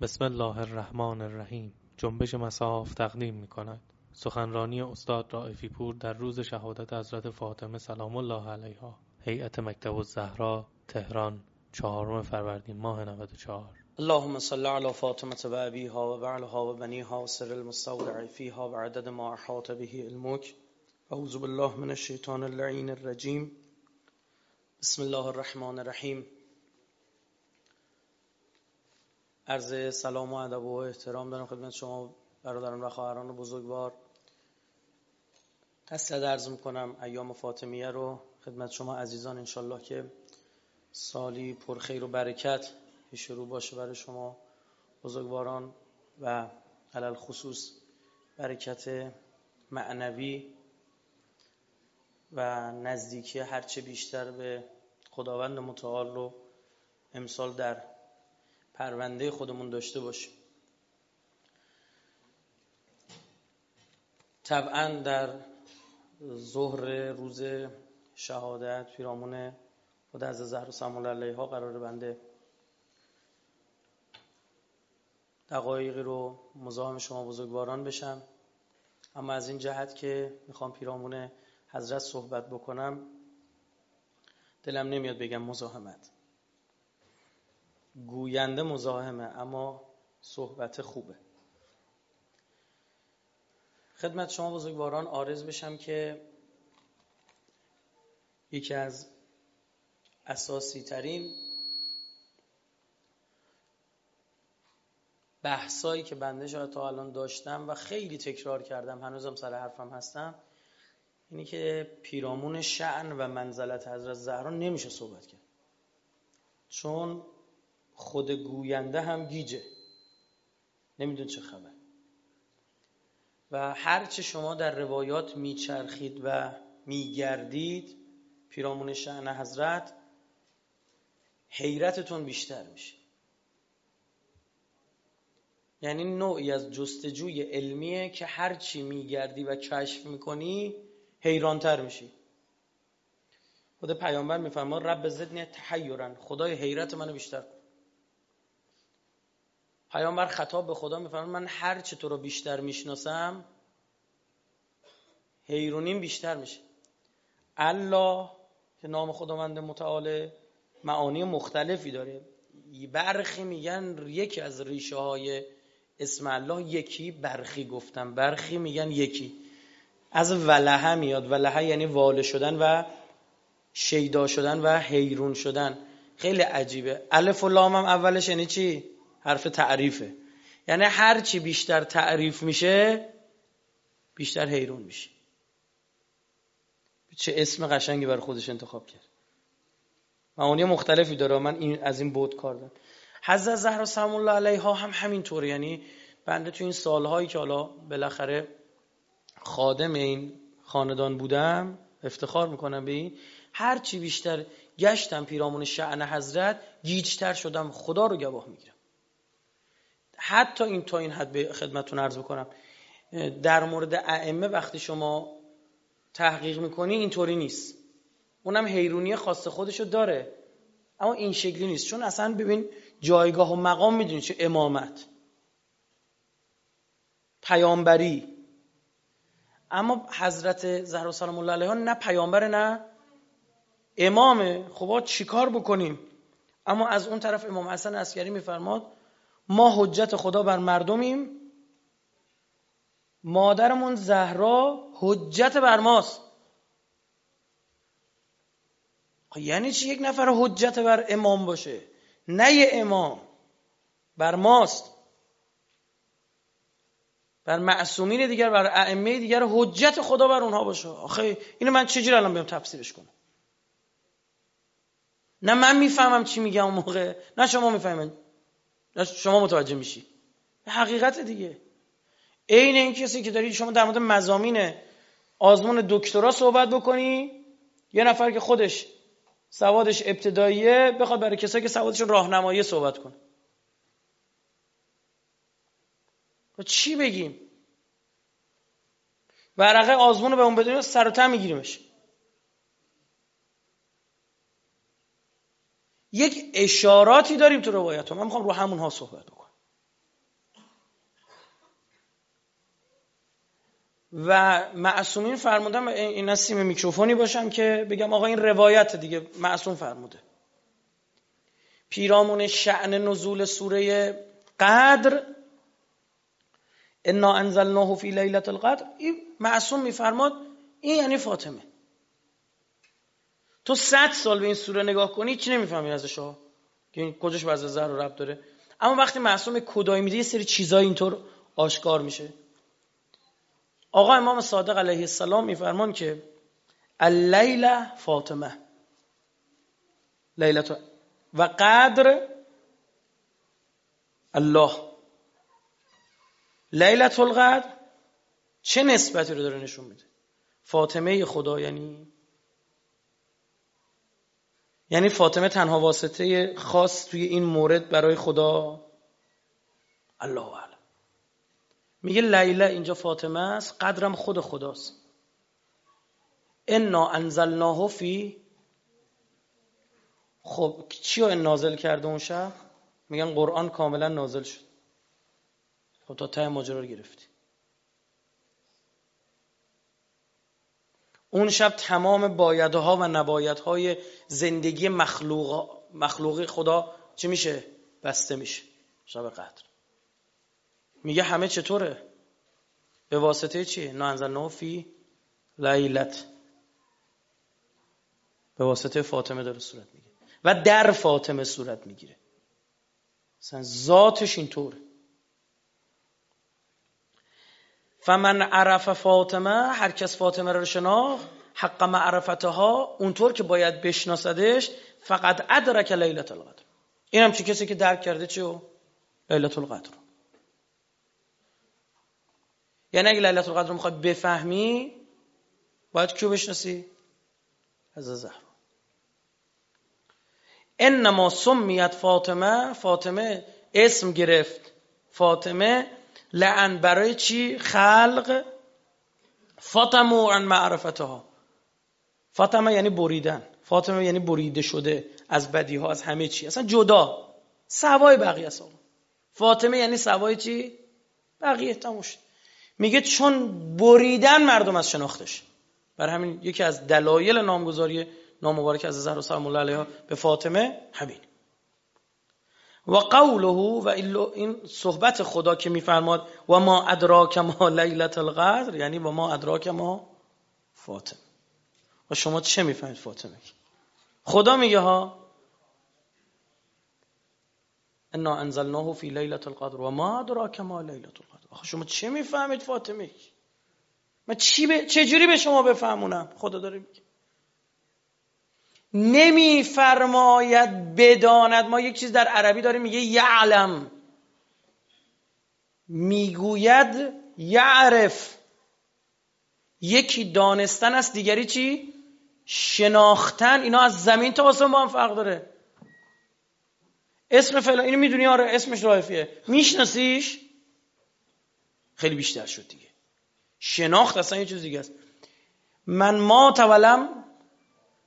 بسم الله الرحمن الرحیم. جنبش مساف تقدیم می کند سخنرانی استاد رائفی پور در روز شهادت حضرت فاطمه سلام الله علیها هیئت مکتب الزهرا تهران چهارم فروردین ماه 94 اللهم صل على فاطمه و ابیها و بعلها و بنیها و سر المستودع فیها و عدد ما احاط به علمک. اعوذ بالله من الشیطان اللعین الرجیم. بسم الله الرحمن الرحیم. عرض سلام و ادب و احترام دارم خدمت شما برادران و خواهران بزرگوار. تسلیت عرض می‌کنم ایام فاطمیه رو خدمت شما عزیزان انشالله که سالی پرخیر و برکت شروع باشه برای شما بزرگواران و علل خصوص برکت معنوی و نزدیکی هرچه بیشتر به خداوند متعال رو امسال در پرونده خودمون داشته باشیم. طبعا در ظهر روز شهادت پیرامون خود از زهر سمول علیها قرار بنده دقایقی رو مزاحم شما بزرگواران بشم. اما از این جهت که می‌خوام پیرامون حضرت صحبت بکنم دلم نمیاد بگم مزاحمت. گوینده مزاحمه اما صحبت خوبه. خدمت شما بزرگواران آرز بشم که یکی از اساسی ترین بحثایی که بنده شاید تا الان داشتم و خیلی تکرار کردم هنوزم سر حرفم هستم اینی که پیرامون شعن و منزلت حضرت زهرا نمیشه صحبت کرد. چون خود گوینده هم گیجه. نمیدون چه خبر. و هرچه شما در روایات میچرخید و میگردید پیرامون شعن حضرت حیرتتون بیشتر میشه. یعنی نوعی از جستجوی علمیه که هرچی میگردی و کشف می‌کنی حیرانتر میشی. خود پیامبر میفرما رب زدنی تحیرن. خدای حیرت منو بیشتر پیامبر خطاب به خدا میفرما من هر چه تو رو بیشتر می‌شناسم حیرونیم بیشتر میشه. الله که نام خداوند متعال معانی مختلفی داره. برخی میگن یکی از ریشه های اسم الله یکی برخی گفتم. برخی میگن یکی. از ولهه میاد. ولهه یعنی واله شدن و شیدا شدن و حیرون شدن. خیلی عجیبه. الف و لام هم اولش یعنی چی؟ حرف تعریفه. یعنی هر چی بیشتر تعریف میشه بیشتر حیرون میشه چه اسم قشنگی بر خودش انتخاب کرد. معانی مختلفی داره من این از این بود کار دارم. حضرت زهرا سلام الله علیها هم همینطور یعنی بنده تو این سالهایی که حالا بالاخره خادم این خاندان بودم افتخار می‌کنم به این. هر چی بیشتر گشتم پیرامون شعن حضرت گیجتر شدم خدا رو گواه می‌گیرم. حتی این تا این حد به خدمتتون عرض بکنم در مورد ائمه وقتی شما تحقیق می‌کنی اینطوری نیست. اونم حیرونی خاص خودشو داره. اما این شکلی نیست. چون اصلا ببین جایگاه و مقام می‌دونی چه امامت پیامبری. اما حضرت زهرا سلام الله علیها نه پیامبر نه امامه. خب چیکار بکنیم؟ اما از اون طرف امام حسن عسکری میفرماد ما حجت خدا بر مردمیم. مادرمون زهرا حجت بر ماست. خب یعنی چی یک نفر حجت بر امام باشه؟ نه یه امام. بر ماست. بر معصومین دیگر بر ائمه دیگر حجت خدا بر اونها باشه. آخه اینو من چجوری الان بیام تفسیرش کنم؟ نه من می‌فهمم چی میگم اون موقع. نه شما می‌فهمید. شما متوجه میشی. حقیقت دیگه. عین این کسی که دارید شما در مورد مزامین آزمون دکترا صحبت بکنی یه نفر که خودش سوادش ابتداییه بخواد برای کسایی که سوادشون راهنمایی صحبت کنه. و چی بگیم؟ ورقه آزمون رو به اون بدونیم سر و میگیریمش. یک اشاراتی داریم تو روایت من می‌خوام رو همون ها صحبت بکنم. و معصومین فرمودم این نسیم میکروفونی باشم که بگم آقا این روایت دیگه معصوم فرموده. پیرامون شعن نزول سوره قدر انا انزلناه فی لیلت القدر. این معصوم میفرماد این یعنی فاطمه. تو صد سال به این سوره نگاه کنی چی نمی‌فهمی ازش ها که این کجاش وضع زهر و رب داره. اما وقتی معصوم کدایی میده یه سری چیزای اینطور آشکار میشه. آقا امام صادق علیه السلام میفرمان که اللیل فاطمه. لیلت و قدر الله. لیلت القدر چه نسبتی رو داره نشون میده؟ فاطمه خدا یعنی یعنی فاطمه تنها واسطه خاص توی این مورد برای خدا؟ الله علم میگه لیله اینجا فاطمه است قدرم خود خداست. انا انزلناه فی خب چی رو نازل کرده اون شب؟ میگن قرآن کاملا نازل شد. خب تا ته ماجرا رو گرفتی. اون شب تمام بایدها و نبایدهای زندگی مخلوق مخلوقی خدا چی میشه؟ بسته میشه. شب قدر. میگه همه چطوره؟ به واسطه چیه نانزل فی لیلت. به واسطه فاطمه داره صورت می‌گیره و در فاطمه صورت می‌گیره. مثلا ذاتش اینطوره. فمن عرف فاطمه هر کس فاطمه رو شناخت حق معرفتها اونطور که باید بشناسدش فقط ادرک لیلت القدر. این هم چی کسی که درک کرده چیو لیلت القدر. یعنی اگه لیلت القدر رو می‌خوای بفهمی باید کیو بشناسی؟ از زهرا. انما سمیت فاطمه فاطمه اسم گرفت. فاطمه لعن برای چی؟ خلق فاطمه عن معرفتها. فاطمه یعنی بریدن. فاطمه یعنی بریده شده از بدی ها از همه چی. اصلا جدا. سوای بقیه است. فاطمه یعنی سوای چی؟ بقیه. تموش میگه چون بریدن مردم از شناختش. بر همین یکی از دلایل نامگذاری نام مبارک از زهرا سلام الله علیها به فاطمه همین. و قوله و این صحبت خدا که میفرماد و ما ادراک ما لیلت القدر یعنی و ما ادراک ما فاطمه. و شما چه می‌فهمید فاطمه؟ خدا میگه ها انا انزلناه فی لیلت القدر و ما ادراک ما لیلت القدر. آخه شما چه می‌فهمید فاطمه؟ من چی به... چه جوری به شما بفهمونم؟ خدا داره میگه. نمیفرماید بداند. ما یک چیز در عربی داریم میگه یعلم. می‌گوید یعرف. یکی دانستن است دیگری چی؟ شناختن. اینا از زمین تا آسمان با هم فرق داره. اسم فلان اینو می‌دونی؟ آره اسمش رایفیه. میشناسیش؟ خیلی بیشتر شد دیگه. شناخت اصلا یه چیز دیگه است. من ما تولم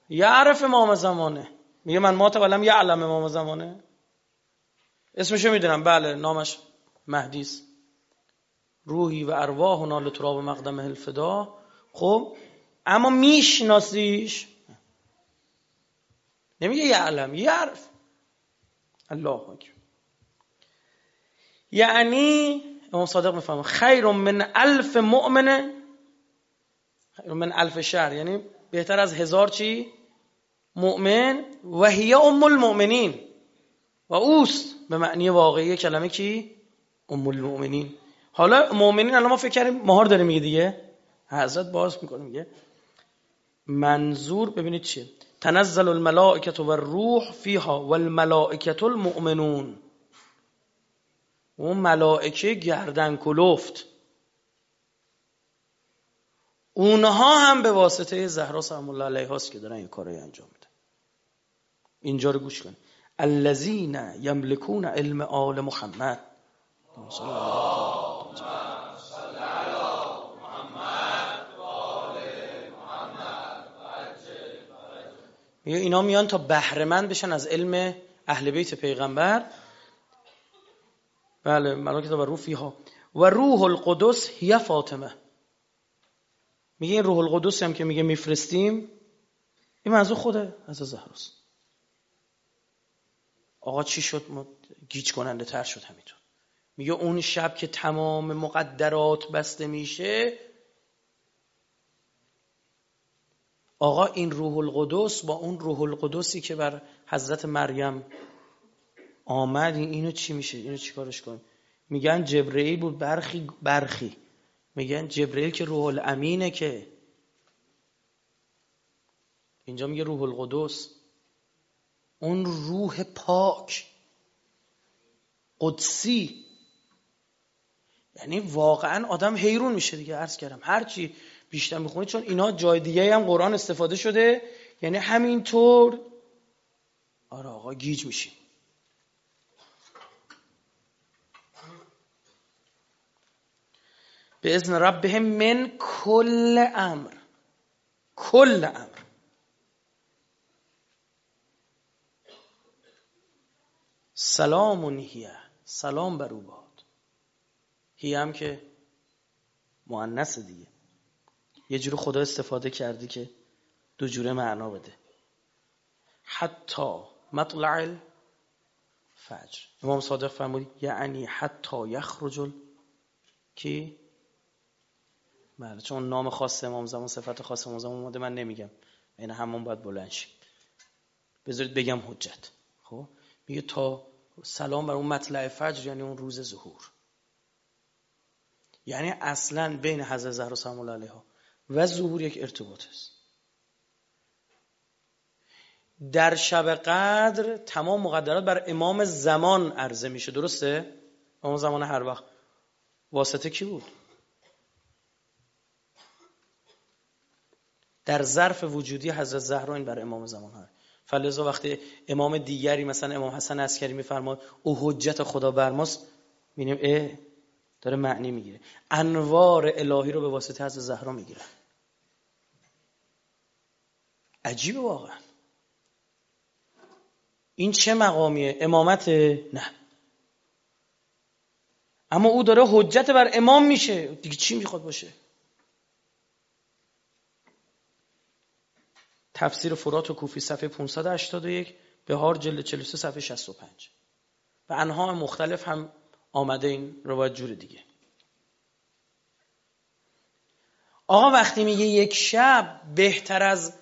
یعرف امام زمانه. میگه من ما تولم یعلم امام زمانه. اسمشو می‌دونم. بله نامش مهدیس. روحی و ارواح و نال تراب مقدم الفدا. خب اما میشناسیش. نمیگه یعلم یعرف الله اکبر. یعنی امام صادق می‌فهمه خیر من الف مؤمنه. خیر من الف شهر. یعنی بهتر از هزار چی؟ مؤمن و هی ام المؤمنین و اوست به معنی واقعی کلمه کی؟ ام المؤمنین. حالا مؤمنین الان ما فکر کردیم مهار داره میگه دیگه. حضرت باز می‌کنه میگه. منظور ببینید چیه. تنزل الملائکه و الروح فیها والملائکه المؤمنون. اون ملائکه گردن کلفت. اونها هم به واسطه زهرا سلام الله علیها که دارن این کارو انجام اینجا رو گوش کن. الذین یملکون علم آل محمد. میگه اینا میان تا بهرهمند بشن از علم اهل بیت پیغمبر. بله ملائکه و روح فیها. و روح القدس هی فاطمه. میگه این روح القدس هم که میگه میفرستیم این منظور خوده از زهراست آقا چی شد؟ گیج کننده تر شد همینطور. میگه اون شب که تمام مقدرات بسته میشه آقا این روح القدس با اون روح القدسی که بر حضرت مریم آمد اینو چی میشه؟ اینو چی کارش کنیم؟ میگن جبرئیل بود برخی برخی. میگن جبرئیل که روح الامینه که. اینجا میگه روح القدس. اون روح پاک. قدسی. یعنی واقعا آدم حیرون میشه دیگه عرض کردم. هرچی بیشتر می‌خونید چون اینا جای دیگه هم قرآن استفاده شده. یعنی همینطور. آره آقا گیج میشیم. به ازن ربهم من کل امر. کل امر. سلام هیه. سلام بر او باد. هیه هم که مؤنث دیگه. یه جور خدا استفاده کردی که دو جوره معنا بده. حتی مطلع فجر امام صادق فرمود یعنی حتی یخرج کی؟ بله چون نام خاص امام زمان صفت خاص امام زمان اومده من نمیگم. این همون باید بلند شیم بذارید بگم حجت. خب؟ میگه تا سلام بر اون مطلع فجر یعنی اون روز ظهور. یعنی اصلا بین حضرت زهرا سلام الله علیها. و ظهور یک ارتباط است. در شب قدر تمام مقدرات بر امام زمان عرضه میشه. درسته؟ امام زمان هر وقت واسطه کی بود؟ در ظرف وجودی حضرت زهرا این بر امام زمان ها فلذا وقتی امام دیگری مثلا امام حسن عسکری میفرماد او حجت خدا بر ماست می‌بینیم اه داره معنی می‌گیره. انوار الهی رو به واسطه حضرت زهرا می‌گیره. عجیبه واقعا. این چه مقامیه؟ امامت نه. اما او داره حجت بر امام میشه. دیگه چی می‌خواد باشه؟ تفسیر فرات و کوفی صفحه 581 بهار جلد 43 صفحه 65 و انها مختلف هم آمده این روایت جور دیگه. آقا وقتی میگه یک شب بهتر از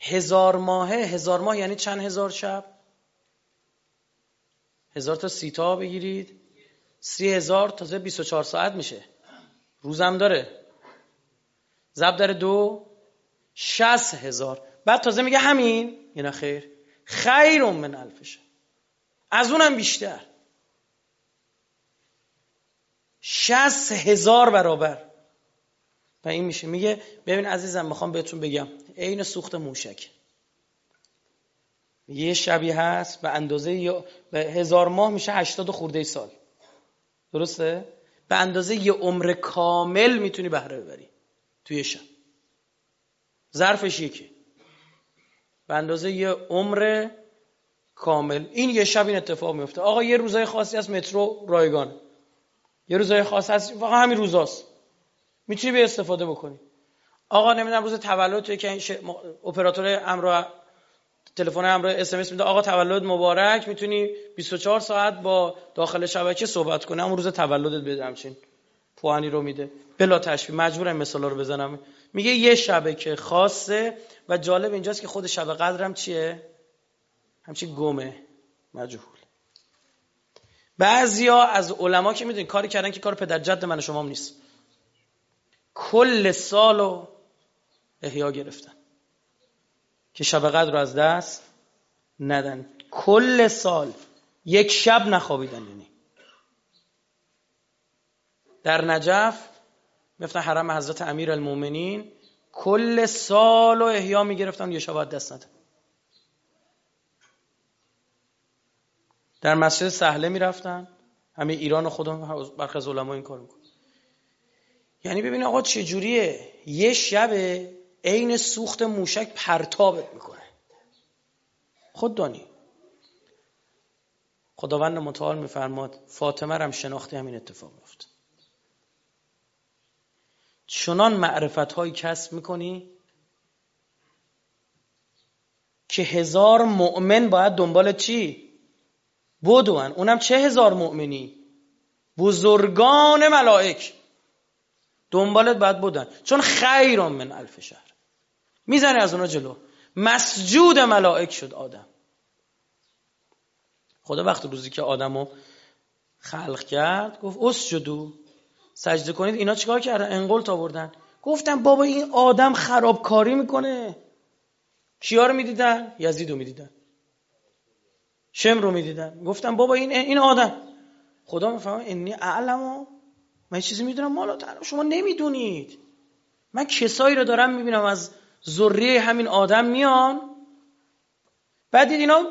هزار ماهه هزار ماه یعنی چند هزار شب؟ هزار تا سیتا بگیرید. سی هزار تازه 24 ساعت میشه. روزم داره. زب داره دو شست هزار. بعد تازه میگه همین. یه خیر خیر من الفشه از اونم بیشتر. شست هزار برابر. و این میشه. میگه ببین عزیزم می‌خوام بهتون بگم. عین سوخت موشک. یه شبی هست به اندازه به هزار ماه میشه هشتاد خورده سال. درسته؟ به اندازه یه عمر کامل می‌تونی بهره ببری. توی شب. ظرفش یکی. به اندازه یه عمر کامل. این یه شب این اتفاق میفته. آقا یه روزای خاصی از مترو رایگان. یه روزای خاص هست فقط همین روزاست. می‌تونی به استفاده بکنی. آقا نمی‌دونم روز تولد که این. اپراتور امر تلفن امر اس ام میده. آقا تولد مبارک. می‌تونی 24 ساعت با داخل شبکه صحبت کنی. اون روز تولدت بده همچین پوانی رو میده. بلا تشبیه مجبورم مثالا رو بزنم. میگه یه شبه که خاصه و جالب اینجاست که خود شب قدرم چیه؟ همچین گمه. مجهول. بعضیا از علما که می‌دونین کاری کردن که کار پدر جد من و شما نیست. کل سالو احیا گرفتن. که شب قدر رو از دست ندن. کل سال یک شب نخوابیدن یعنی. در نجف میفتن حرم حضرت امیر المومنین کل سال و احیا می‌گرفتن یه شب دست ندن در مسجد سهله می‌رفتن. همه ایران خودم برخی از علما این کار میکن یعنی ببین آقا چجوریه یه شب عین سوخت موشک پرتابت می‌کنه. خود دانی. خداوند متعال میفرماد فاطمه رم شناختی همین اتفاق. چنان معرفت هایی کسب می‌کنی که هزار مؤمن باید دنبال چی؟ بدون. اونم چه هزار مؤمنی؟ بزرگان ملائک. دنبالت باید بودن چون خیر من الف شهر. می‌زنی از اونا جلو. مسجود ملائک شد آدم. خدا وقت روزی که آدمو خلق کرد گفت اسجدو سجده کنید اینا چیکار کردن؟ انقلت آوردن. گفتم بابا این آدم خرابکاری می‌کنه. کیا رو می‌دیدن؟ یزید رو می‌دیدن. شم رو می‌دیدن. گفتم بابا این این آدم. خدا می‌فهمه انی اعلمو. من چیزی می‌دونم. مالا شما نمی‌دونید. من کسایی رو دارم می‌بینم از ذریه همین آدم میان. بعد دید اینا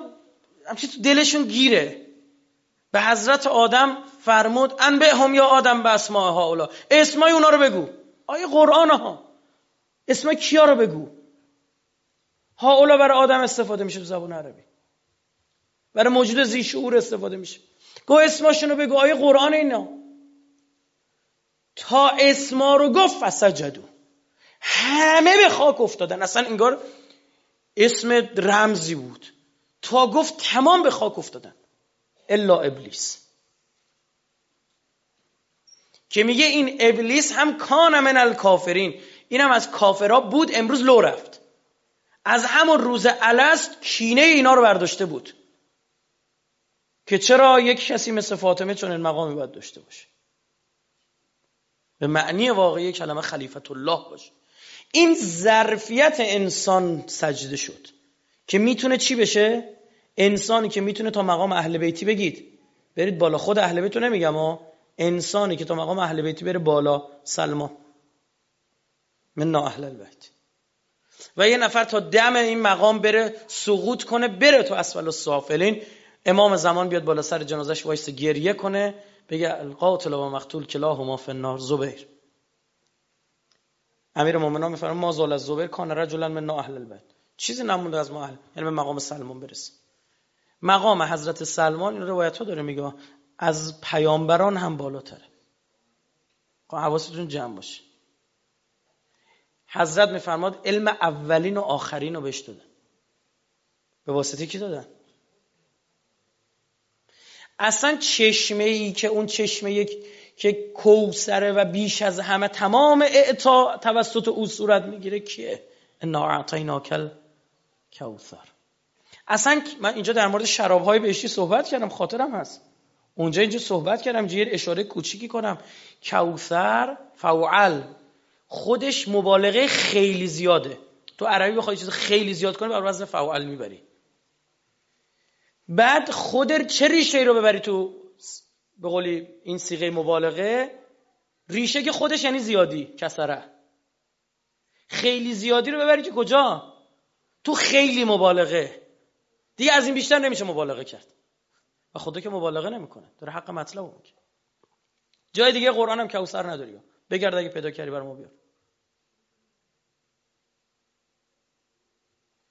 همچی تو دلشون گیره. به حضرت آدم فرمود ان به یا آدم به اسماء ها اولا اسمای اونا رو بگو. آیه قرآن ها. اسم کیا رو بگو. ها اولا برای آدم استفاده میشه تو زبان عربی. برای موجود زیشعور استفاده میشه. گو اسماشون رو بگو. آیه قرآن اینا. تا اسما رو گفت فسجدو همه به خاک افتادن. اصلا انگار اسم رمزی بود. تا گفت تمام به خاک افتادن. الا ابلیس. که میگه این ابلیس هم کان من الکافرین. اینم از کافرها بود امروز لو رفت. از همون روز الست کینه اینا رو برداشته بود. که چرا یک کسی مثل فاطمه چون این مقامی باید داشته باشه؟ به معنی واقعی کلمه خلیفت الله باشه. این ظرفیت انسان سجده شد. که می‌تونه چی بشه؟ انسانی که می‌تونه تا مقام اهل بیتی بگید. برید بالا. خود اهل بیتو نمیگم ها انسانی که تا مقام اهل بیتی بره بالا. سلما من نا اهل البیت. و یه نفر تا دم این مقام بره سقوط کنه بره تو اسفل السافلین. امام زمان بیاد بالا سر جنازش وایسه گریه کنه. بگه القاتل و المقتول کلاهما فی النار زبیر. امیر مومنان میفرمایند ما زال الزبیر کان رجلا منا اهل البیت. چیزی نمونده از ما اهل یعنی به مقام سلمان برسه مقام حضرت سلمان این روایت ها داره میگه از پیامبران هم بالاتره. خب حواستون جمع باشه. حضرت میفرماد علم اولین و آخرین رو بهش دادن. به واسطه کی دادن؟ اصلا چشمه ای که اون چشمه یک که کوسره و بیش از همه تمام اعطا توسط او صورت می‌گیره کیه؟ انا اعطینا کل کوثر اصلا من اینجا در مورد شراب های بهشتی صحبت کردم خاطرم هست. اونجا اینجا صحبت کردم جیر اشاره کوچیکی کنم. کوثر فوعل خودش مبالغه خیلی زیاده. تو عربی بخوای چیز خیلی زیاد کنی بر وزن فوعل می‌بری. بعد خود چه ریشه رو ببری تو به قولی این سیغه مبالغه؟ ریشه که خودش یعنی زیادی کسره. خیلی زیادی رو ببری که کجا؟ تو خیلی مبالغه. دیگه از این بیشتر نمیشه مبالغه کرد. و خدا که مبالغه نمی‌کنه. داره حق مطلب میگه. جای دیگه قرآن هم کوثر نداری. بگرد اگه پیدا کردی بر ما بیار.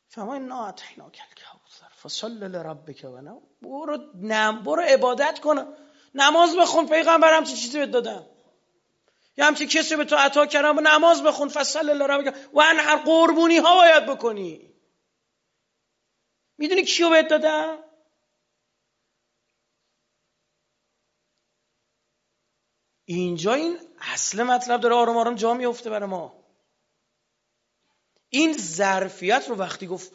فما نا اتینا کل کوثر فصل لربک و برو نم برو عبادت کن. نماز بخون. پیغمبرم چه چیزی بهت دادم. یا همچی کسی به تو عطا کردم. و نماز بخون. فصل الله و هر قربونی ها باید بکنی. می‌دونی کیو بهت دادم؟ اینجا این اصل مطلب داره آرام آرام جا میفته برای ما. این ظرفیت رو وقتی گفت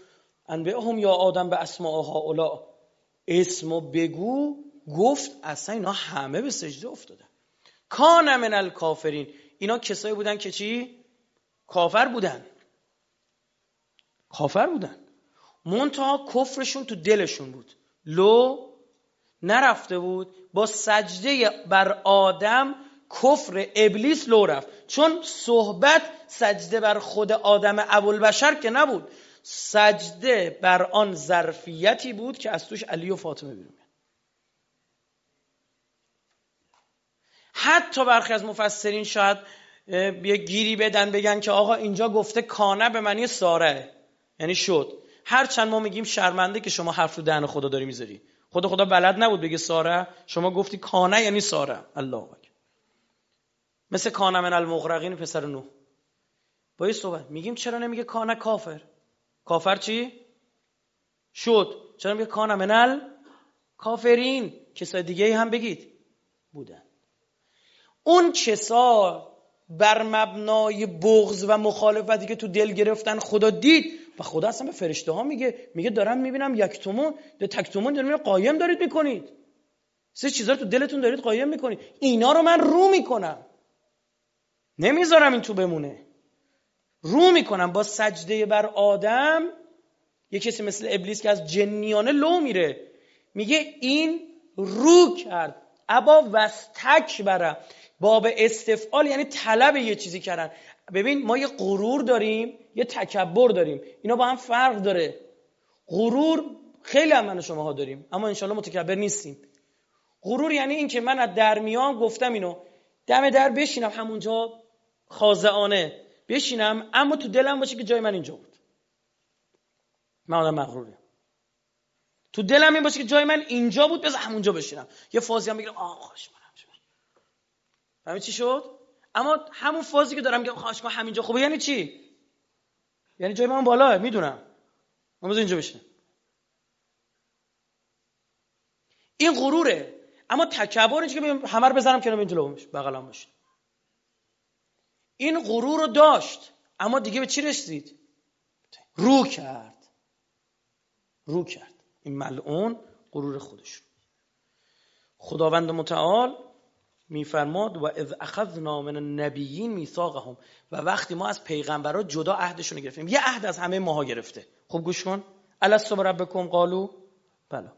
هم یا آدم به اسماء اولا اسمو بگو گفت اصلا اینا همه به سجده افتادن. کان من الکافرین. اینا کسایی بودن که چی؟ کافر بودن. کافر بودن. منتها کفرشون تو دلشون بود. لو نرفته بود با سجده بر آدم کفر ابلیس لو رفت. چون صحبت سجده بر خود آدم ابوالبشر که نبود. سجده بر آن ظرفیتی بود که از توش علی و فاطمه بیرون حتی برخی از مفسرین شاید یه گیری بدن بگن که آقا اینجا گفته کانه به معنی ساره یعنی شد. هرچند ما میگیم شرمنده که شما حرف رو دهن خدا داری می‌ذاری. خدا خدا بلد نبود بگه ساره شما گفتی کانه یعنی ساره الله اکبر. مثل کان من المغرقین پسر نو با یه صحبت میگیم چرا نمیگه کان کافر؟ کافر چی؟ شد. چرا میگه کان من کافرین؟ کسای دیگه هم بگید. بودن. اون کسا بر مبنای بغض و مخالفتی که تو دل گرفتن خدا دید و خدا اصلا به فرشته ها میگه میگه دارم می‌بینم یک تومون ده تک تومون دارم قایم دارید می‌کنید. سه چیزا تو دلتون دارید قایم می‌کنید. اینا رو من رو می‌کنم. نمی‌ذارم این تو بمونه. رو می‌کنم. با سجده بر آدم یه کسی مثل ابلیس که از جنیانه لو میره میگه این رو کرد. ابا وستک بره باب استفعال یعنی طلب یه چیزی کردن. ببین ما یه غرور داریم یه تکبر داریم. اینا با هم فرق داره. غرور خیلی هم من شماها داریم اما انشالله متکبر نیستیم. غرور یعنی این که من از در میان گفتم اینو دم در بشینم همونجا خازعانه بشینم اما تو دلم باشه که جای من اینجا بود. من آدم مغروریم تو دلم این باشه که جای من اینجا بود بذار همونجا بشینم. یه فازی هم بگیرم آه خواهش همین چی شد؟ اما همون فازی که دارم میگم خواهش کن همینجا خوبه یعنی چی؟ یعنی جای من بالاه می‌دونم. بذار اینجا بشینم این غروره. اما تکبر اینه که همه رو بزنم کنار جلو بغلم باشه این غرور رو داشت اما دیگه به چی رسید؟ رو کرد. رو کرد. این ملعون غرور خودش خداوند متعال میفرماد و اذ اخذنا من النبیین میثاقهم. و وقتی ما از پیغمبرا جدا عهدشون گرفتیم یه عهد از همه ماها گرفته. خب گوش کن. الستو ربکم؟ قالو. بله.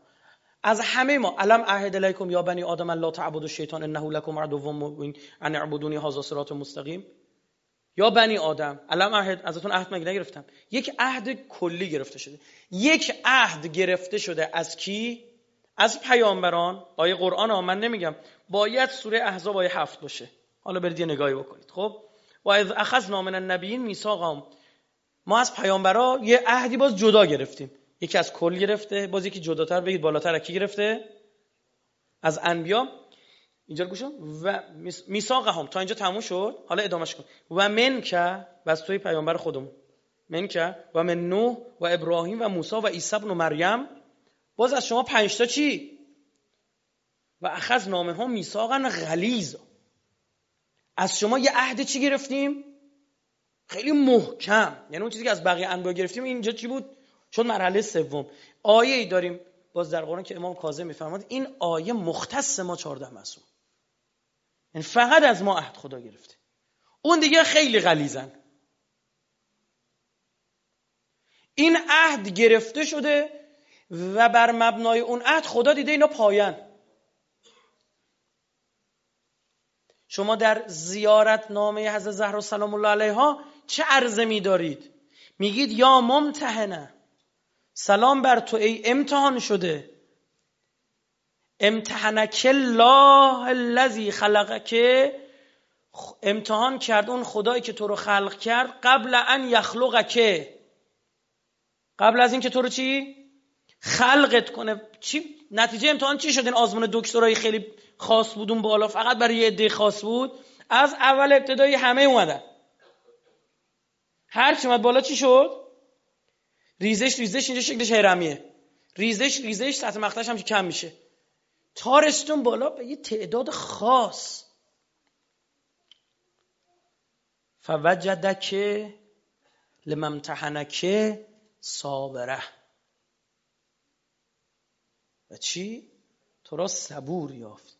از همه ما علم عهد الیکم یا بنی آدم لا تعبدوا الشیطان انه لکم عدو مبین ان اعبدونی هذا صراط مستقیم. یا بنی آدم علم عهد ازتون عهد مگه نگرفتم؟ یک عهد کلی گرفته شده. یک عهد گرفته شده از کی؟ از پیامبران آیه قرآن ها من نمیگم باید سوره احزاب آیه هفت باشه. حالا برید یه نگاهی بکنید. خب؟ و از اخذنا من النبیین میثاقهم. ما از پیامبرا یه عهدی باز جدا گرفتیم. یکی از کل گرفته باز یکی جداتر بگید بالاتر کی گرفته؟ از انبیا. اینجا گوشم. و میثاقهم. تا اینجا تموم شد؟ حالا ادامش کن. و من که بس توی پیامبر خودمون. من که و من نوح و ابراهیم و موسی و عیسی ابن مریم. باز از شما پنج تا چی؟ و اخذ نامه ها میثاقا غلیظ. از شما یه عهد چی گرفتیم؟ خیلی محکم. یعنی اون چیزی که از بقیه انبیا گرفتیم اینجا چی بود؟ شد مرحله سوم. آیه ای داریم. باز در قرآن که امام کاظم میفرماد این آیه مختص ما 14 مسئول. یعنی فقط از ما عهد خدا گرفته. اون دیگه خیلی غلیزن این عهد گرفته شده و بر مبنای اون عهد خدا دیده اینا پایان. شما در زیارت نامه حضرت زهرا سلام الله علیها چه عرضه می دارید میگید یا ممتحنه. سلام بر تو ای امتحان شده. امتحنک الله الذی خلقک. امتحان کرد اون خدایی که تو رو خلق کرد قبل ان یخلقک. قبل از اینکه تو رو چی؟ خلقت کنه. چی؟ نتیجه امتحان چی شد؟ این آزمون دکترای خیلی خاص بود اون بالا. فقط برای یه عده خاص بود. از اول ابتدایی همه اومدن. هر چی اومد بالا چی شد؟ ریزش ریزش اینجا شکلش هرمیه ریزش ریزش سطح مقطعش هم کم میشه. تا بالا به یه تعداد خاص. فوجدک لممتحنک صابره. و چی؟ تو را صبور یافت.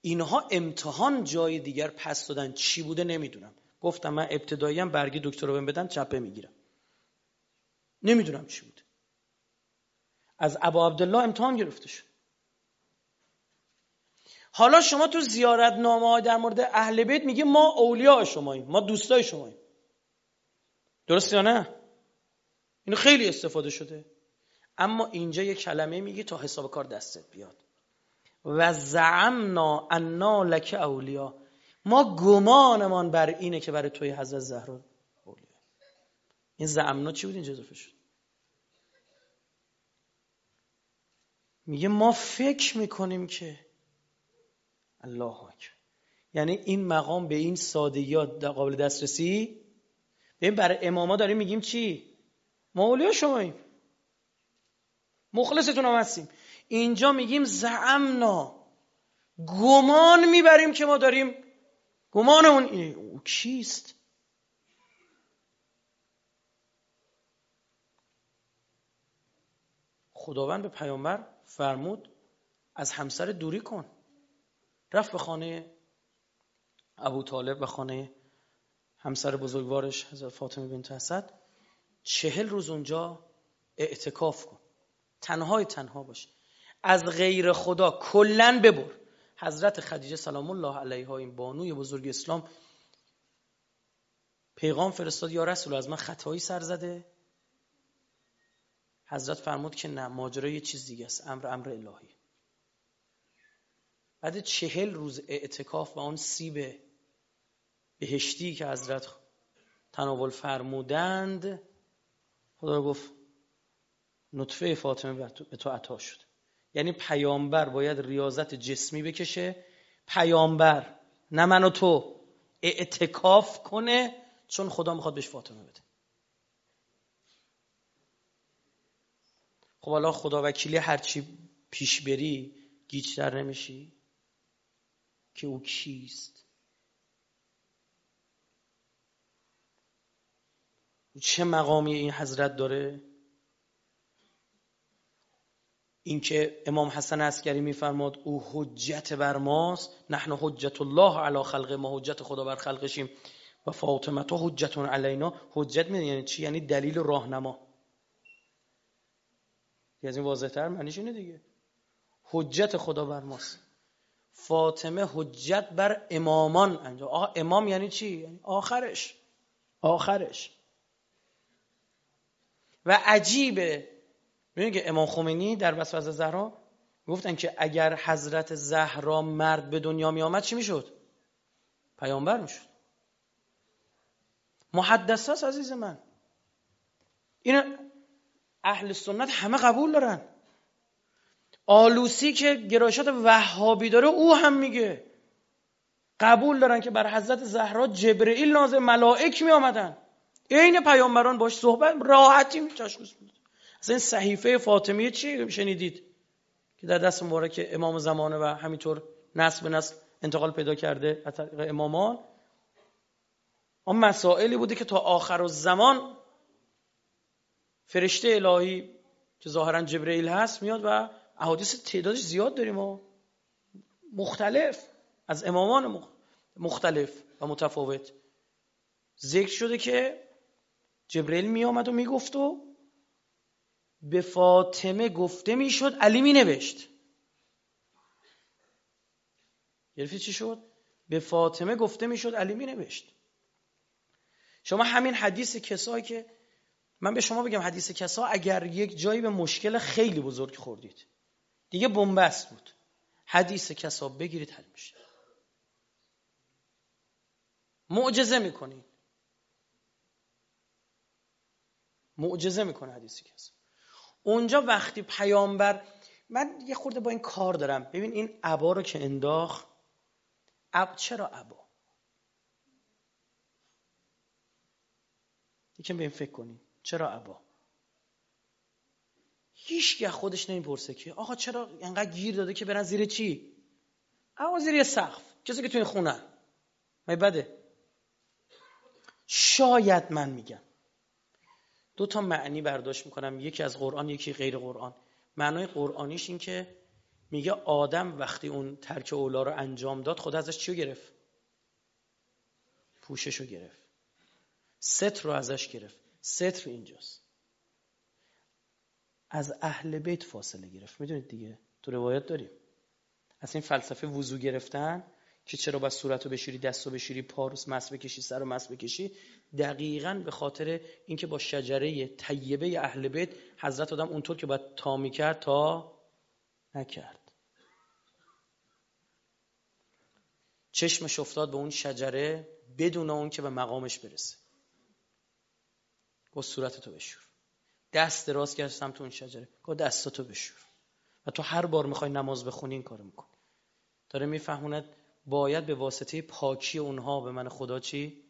اینها امتحان جای دیگر پس دادن. چی بوده نمی‌دونم. گفتم من ابتدایی هم برگی دکتر رو بدن چپه می‌گیرم. نمی‌دونم چی بوده. از ابا عبدالله امتحان گرفته شد. حالا شما تو زیارت نامه در مورد اهل بیت میگه ما اولیاء شماییم ما دوستای شماییم. درست یا نه؟ اینو خیلی استفاده شده. اما اینجا یه کلمه میگه تا حساب کار دستت بیاد. و زعمنا انا لک اولیا. ما گمانمان بر اینه که برای توی حضرت زهرا اولیا. این زعمنا چی بود اینجا اضافه شد؟ میگه ما فکر می‌کنیم که الله اکبر. یعنی این مقام به این سادگیات قابل دسترسی؟ ببین برای اماما داریم میگیم چی؟ مولیا شماییم. مخلصتون هم هستیم. اینجا میگیم زعمنا. گمان می‌بریم که ما داریم گمانمون اینه او کیست؟ خداوند به پیامبر فرمود از همسر دوری کن. رفت به خانه ابو طالب و خانه همسر بزرگوارش حضرت فاطمه بنت اسد. چهل روز اونجا اعتکاف کن. تنهای تنها باش از غیر خدا کلا ببر. حضرت خدیجه سلام الله علیها این بانوی بزرگ اسلام پیغام فرستاد یا رسول از من خطایی سر زده. حضرت فرمود که نه ماجرا یه چیز دیگه است. امر امر الهی. بعد چهل روز اعتکاف و اون سیب بهشتی که حضرت تناول فرمودند خدا گفت نطفه فاطمه به تو عطا شد. یعنی پیامبر باید ریاضت جسمی بکشه. پیامبر نه من و تو. اعتکاف کنه چون خدا می‌خواد بهش فاطمه بده. خب حالا خدا وکیلی هرچی پیش بری گیجتر نمیشی؟ که او کیست؟ چه مقامی این حضرت داره؟ اینکه امام حسن عسکری میفرماد او حجت بر ماست نحن حجت الله علی خلق ما حجت خدا بر خلقشیم. و فاطمه تو حجتون علینا حجت می یعنی چی؟ یعنی دلیل راهنما. از این واضحتر؟ معنیش اینه دیگه. حجت خدا بر ماست. فاطمه حجت بر امامان انجام. آه امام یعنی چی؟ یعنی آخرش. آخرش. و عجیبه. می‌دونی که امام خمینی در وسوسه زهرا گفتن که اگر حضرت زهرا مرد به دنیا می آمد چی می‌شد؟ پیامبر می‌شد. محدث هست عزیز من. این اهل سنت همه قبول دارن. آلوسی که گرایشات وهابی داره او هم میگه. قبول دارن که بر حضرت زهرا جبرئیل نازل ملائک می آمدن عین پیامبران باش صحبت راحتی میتشخص بود اصلا این صحیفه فاطمیه چی شنیدید؟ که در دست مبارک امام زمانه و همینطور نسل به نسل انتقال پیدا کرده از طریق امامان. اون مسائلی بوده که تا آخر و زمان فرشته الهی که ظاهرا جبرئیل هست میاد و احادیث تعدادش زیاد داریم و مختلف از امامان مختلف و متفاوت. ذکر شده که جبرئیل می آمد و می‌گفت و به فاطمه گفته می‌شد علی می نوشت گرفتی چی شد؟ به فاطمه گفته می‌شد علی می نوشت شما همین حدیث کسایی که من به شما بگم حدیث کسا اگر یک جایی به مشکل خیلی بزرگ خوردید دیگه بنبست بود. حدیث کسا بگیرید حل میشه. معجزه می‌کنید. معجزه می‌کنه حدیث کسا. اونجا وقتی پیامبر من یه خورده با این کار دارم. ببین این عبا رو که انداخت اب چرا عبا یکم به این فکر کنید چرا عبا هیچ خودش نمی‌پرسه که آقا چرا انقدر گیر داده که برن زیر چی؟ آقا زیر سقف. کسی که توی خونه. می بده؟ شاید من میگم. دو تا معنی برداشت می‌کنم یکی از قرآن یکی غیر قرآن. معنای قرآنیش این که میگه آدم وقتی اون ترک اولا رو انجام داد خدا ازش چیو گرفت؟ پوشش رو گرفت. ستر رو ازش گرفت. ستر اینجاست. از اهل بیت فاصله گرفت. می‌دونید دیگه؟ تو روایت داریم. از این فلسفه وضو گرفتن که چرا با صورت رو بشوری دست رو بشوری پاروس مس بکشی سر رو مس بکشی؟ دقیقا به خاطر اینکه با شجره طیبه اهل بیت حضرت آدم اونطور که باید تا می‌کرد تا نکرد. چشمش افتاد به اون شجره بدون اون که به مقامش برسه. گفت صورتتو بشور. دست دراز کرد سمت اون شجره. گفت دستاتو بشور. و تو هر بار می‌خوای نماز بخونی این کارو میکن داره میفهموند باید به واسطه پاکی اونها به من خدا چی؟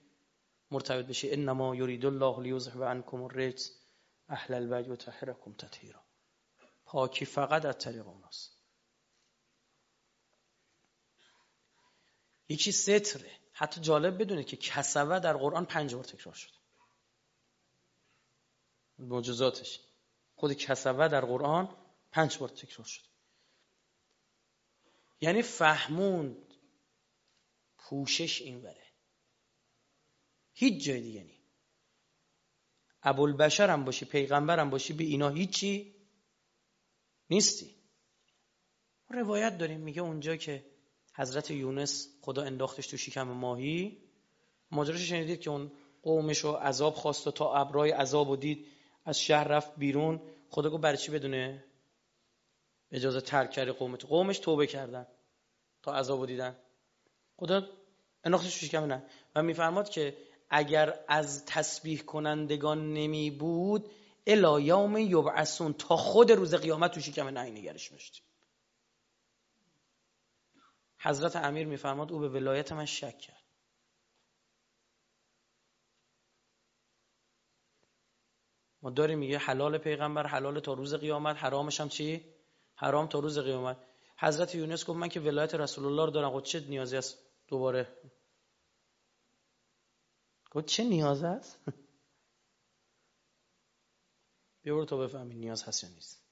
مرتبط بشه. انما یرید الله لیذهب عنکم الرجس اهل البیت و طهرکم تطهیرا. پاکی فقط از طریق اوناست. یکی ستره. حتی جالب بدونه که کسوه در قرآن پنج بار تکرار شد. معجزاتش. خود کسوه در قرآن پنج بار تکرار شد. یعنی فهموند پوشش این وره. هیچ جای دیگه نی. ابوالبشر هم باشی پیغمبر هم باشی به اینا هیچی نیستی. روایت داریم میگه اونجا که حضرت یونس خدا انداختش تو شکم ماهی ماجراش شنیدید که اون قومش رو عذاب خواست و تا ابرای عذاب و دید از شهر رفت بیرون. خدا گفت برای چی بدونه؟ اجازه ترک کرده قومت قومش توبه کردن تا عذاب دیدن. خدا انداختش شکم نه. و میفرماد که اگر از تسبیح کنندگان نمی بود الا یوم یبعثون تا خود روز قیامت تو شکم نه نگرش داشتیم. حضرت امیر میفرماد او به ولایت من شک کرد. ما داریم میگه حلال پیغمبر حلال تا روز قیامت حرامش هم چی؟ حرام تا روز قیامت. حضرت یونس گفت من که ولایت رسول الله رو دارم خود چه نیازی است؟ دوباره. گفت چه نیاز است؟ بیا تو بفهمی نیاز هست یا نیست.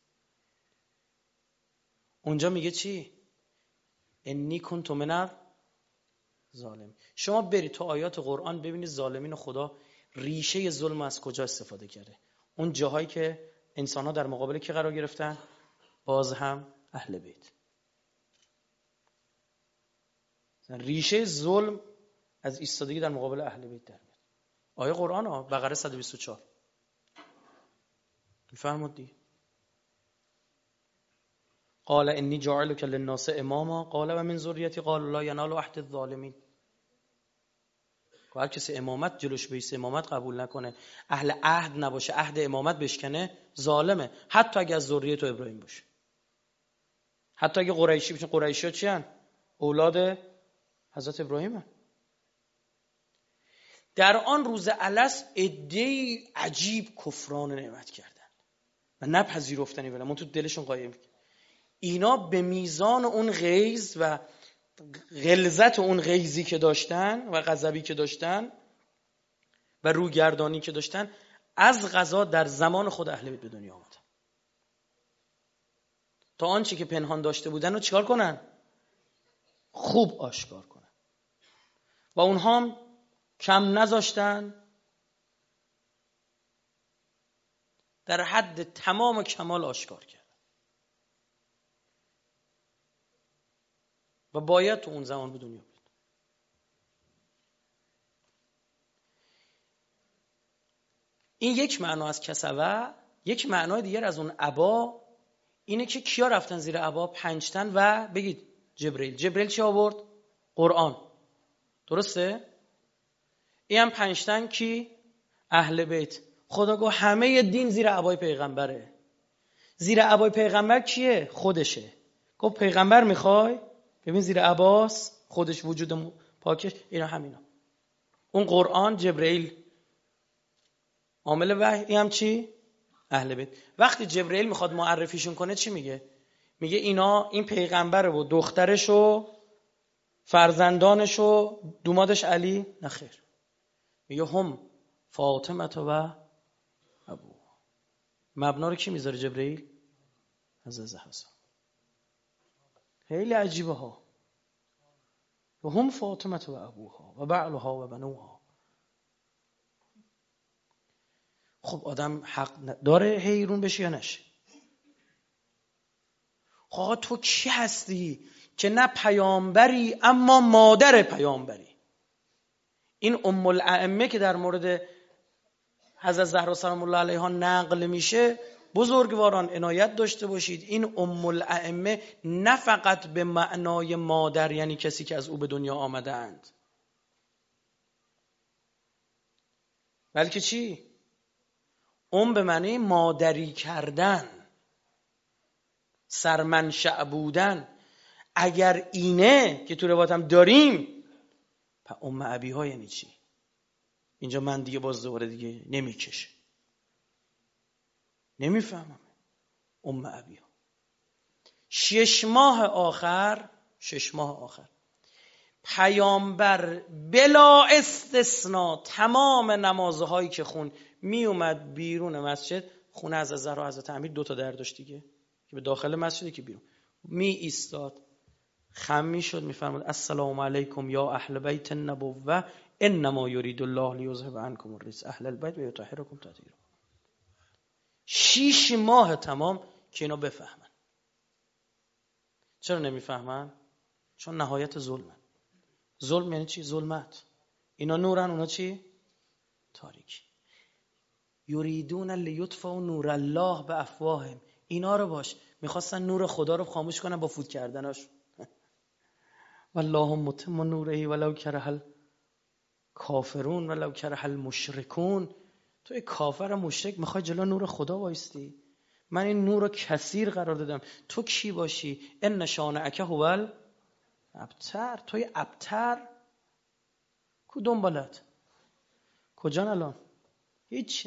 اونجا میگه چی؟ انی کنت من ظالم شما برید تو آیات قرآن ببینید ظالمین خدا ریشه ظلم از کجا استفاده کرده. اون جاهایی که انسان ها در مقابل کی قرار گرفتن؟ باز هم اهل بیت. ریشه ظلم از ایستادگی در مقابل اهل بیت در میاد. آیه قرآن ها بقره 124 میفرمود دیگه. قال انی جاعلک للناس اماما قال و من ذریتی قال لا ینال عهد الظالمین هر کسی امامت جلوش بیسته امامت قبول نکنه اهل عهد نباشه عهد امامت بشکنه ظالمه. حتی اگه از ذریه تو ابراهیم باشه. حتی اگه قریشی بشه قریشی ها چی هن؟ اولاد حضرت ابراهیم. در آن روز علس ادهی عجیب کفران نعمت کردن و نپذیرفتنی ولی من تو دلشون قایم. اینا به میزان اون غیز و غلظت اون غیزی که داشتن و غضبی که داشتن و روگردانی که داشتن از غذا در زمان خود اهل بیت به دنیا آمدن تا آنچه که پنهان داشته بودن رو چیکار کنن؟ خوب آشکار کنن. و اونها هم کم نذاشتن. در حد تمام کمال آشکار کرد و باید تو اون زمان به دنیا بیاد این یک معنا از کسوه یک معنای دیگر از اون عبا اینه که کیا رفتن زیر عبا؟ پنجتن و بگید جبریل. جبریل چی آورد؟ قرآن. درسته؟ این هم پنجتن کی؟ اهل بیت خدا گو همه دین زیر عبای پیغمبره زیر عبای پیغمبر کیه؟ خودشه گفت پیغمبر می‌خوای؟ ببین زیر عباس خودش وجود پاکش اینا همینا اون قرآن جبرئیل عامل وحی هم چی اهل بیت وقتی جبرئیل می‌خواد معرفیشون کنه چی میگه میگه اینا این پیغمبر و دخترش و فرزندانش و دومادش علی نخیر میگه هم فاطمه و ابو. مبنا رو کی می‌ذاره جبرئیل؟ عزیز حسن. خیلی عجیبه ها. و هم فاطمه و ابوها و بعلها و بنوها. خب آدم حق داره حیرون بشه یا نشه؟ خب تو کی هستی؟ که نه پیامبری اما مادر پیامبری. این ام الائمه که در مورد حضرت زهرا سلام الله علیها نقل میشه بزرگواران عنایت داشته باشید. این ام الائمه نه فقط به معنای مادر یعنی کسی که از او به دنیا آمده اند بلکه چی؟ ام به معنی مادری کردن سرمنشأ بودن. اگر اینه که تو روایت هم داریم پس ام ابی ها یعنی چی؟ اینجا من دیگه باز دوباره دیگه نمی‌کشه. نمی‌فهمم. ام ابی ها شش ماه آخر شش ماه آخر. پیامبر بلا استثنا تمام نمازهایی که خون می اومد بیرون مسجد خونه از زهرا حضرت امیر دو تا در داشت دیگه. که به داخل مسجدی که بیرون. می ایستاد خم می شد میفرمود السلام علیکم یا اهل بیت النبوه انما یرید الله لیذهب عنکم الرجس. اهل البیت و یطهرکم تطهیرا. شیش ماه تمام که اینا بفهمن. چرا نمی‌فهمن؟ چون نهایت ظلمن ظلم یعنی چی؟ ظلمت. اینا نورن اونا چی؟ تاریکی. یریدون لیطفئوا نور الله به افواههم اینا رو باش. می‌خواستن نور خدا رو خاموش کنن با فوت کردناش. والله متم نوره ولو کره کافرون ولو کره المشرکون. تو کافر مشرک می‌خوای جلو نور خدا وایستی؟ من این نور رو کثیر قرار دادم. تو کی باشی؟ ان نشانه اکه هول ابتر توی ابتر. کو دنبالت کجا الان؟ هیچ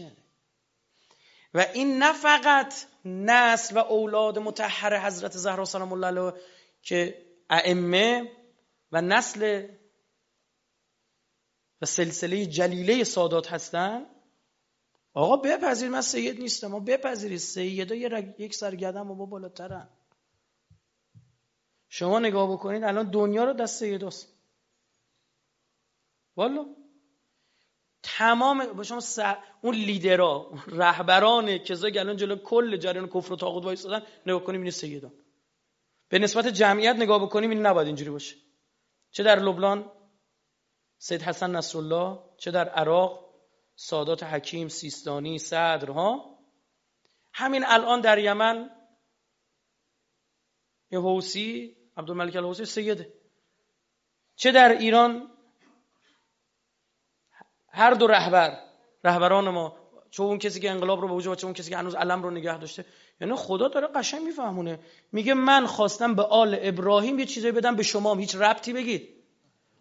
و این نه فقط نسل و اولاد متحر حضرت زهرا سلام الله علیه که ائمه و نسل و سلسله جلیله سادات هستن. آقا بپذیر من سید نیستم. ما بپذیرید. سیدا یک سرگردن با بالاترن. شما نگاه بکنید الان دنیا رو دست سیداست. والا. تمام شما اون لیدرا رهبران کسایی الان جلو کل جریان کفر و طاغوت وایسادن نگاه کنیم این سیدان به نسبت جمعیت نگاه بکنیم این نباید اینجوری باشه. چه در لبنان؟ سید حسن نصرالله. چه در عراق؟ سادات حکیم سیستانی صدرها همین الان در یمن؟ یه حوسی عبدالملک الحوسی سیده. چه در ایران؟ هر دو رهبر رهبران ما چه اون کسی که انقلاب رو به وجود چه اون کسی که هنوز علم رو نگه داشته یعنی خدا داره قشنگ میفهمونه. میگه من خواستم به آل ابراهیم یه چیزایی بدم به شما هیچ ربطی بگید.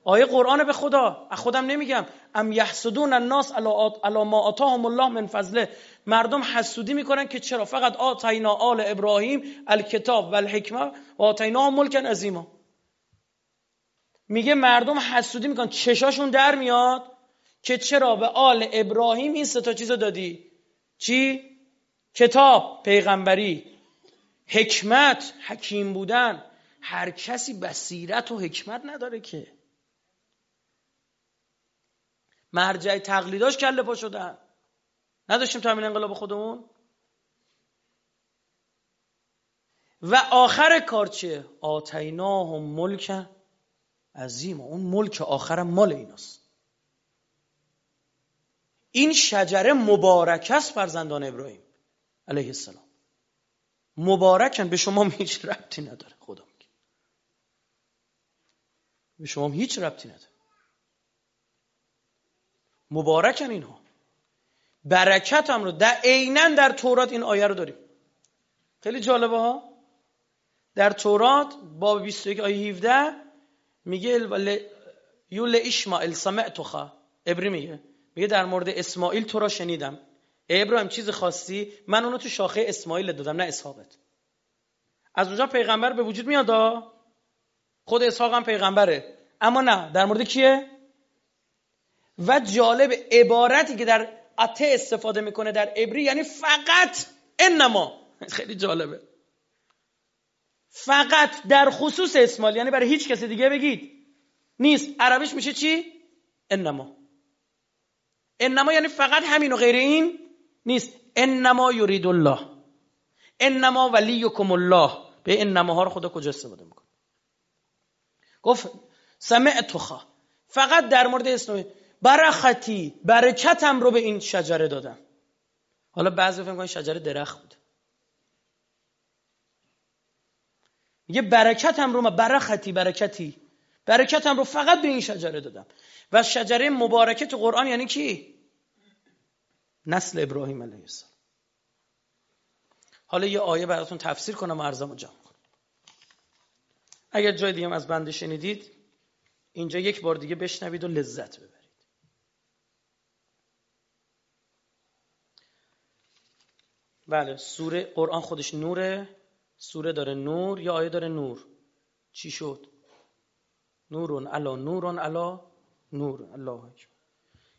آیه قرآن به خدا. خودم نمیگم. ام یحسدون الناس علی ما آتاهم الله من فضله. مردم حسودی می‌کنن که چرا؟ فقط آتینا آل ابراهیم الکتاب و الحکمه و آتینا ملکن عظیما. میگه مردم حسودی می‌کنن. چشاشون در میاد که چرا به آل ابراهیم این سه تا چیزو دادی؟ چی؟ کتاب پیغمبری حکمت حکیم بودن. هر کسی بصیرت و حکمت نداره که. مرجع تقلیداش کله پا شدن نداشتیم تا همین انقلاب خودمون؟ و آخر کار چیه؟ آتیناه ملک عظیم اون ملک آخر مال ایناست. این شجره مبارک است فرزندان ابراهیم. علیه السلام. مبارکن به شما هیچ ربطی نداره خدا میگه به شما هیچ ربطی نداره. مبارکن اینها. برکت هم رو در عینا در تورات این آیه رو داریم. خیلی جالبه ها. در تورات باب 21 آیه 17 میگه یول اشمائیل سمعتخا ابری میگه. میگه در مورد اسماعیل تو را شنیدم. ابراهیم چیز خاصی من اونو تو شاخه اسماعیل دادم نه اسحاقت. از اونجا پیغمبر به وجود میاد خود اسحاق هم پیغمبره. اما نه در مورد کیه؟ و جالب عبارتی که در اته استفاده می‌کنه در عبری یعنی فقط انما. خیلی جالبه. فقط در خصوص اسمال یعنی برای هیچ کسی دیگه بگید. نیست. عربیش میشه چی؟ انما. انما یعنی فقط همین و غیر این. نیست. انما یرید الله. انما ولیکم الله. به انما ها رو خدا کجا استفاده می‌کنه؟ گفت سمعتخا. فقط در مورد اسم برختی برکتم رو به این شجره دادم. حالا بعضی فکر کنن شجره درخت بود. یه برکتم رو ما برختی برکتی. برکتم رو فقط به این شجره دادم. و شجره مبارکه تو قرآن یعنی کی؟ نسل ابراهیم علیه السلام. حالا یه آیه براتون تفسیر کنم و ارزم جمع کنم. اگر جای دیگه از بنده شنیدید اینجا یک بار دیگه بشنوید و لذت ببرید. بله سوره قرآن خودش نوره. سوره داره نور یا آیه داره نور؟ چی شد؟ نورون علا نورون علا نور الله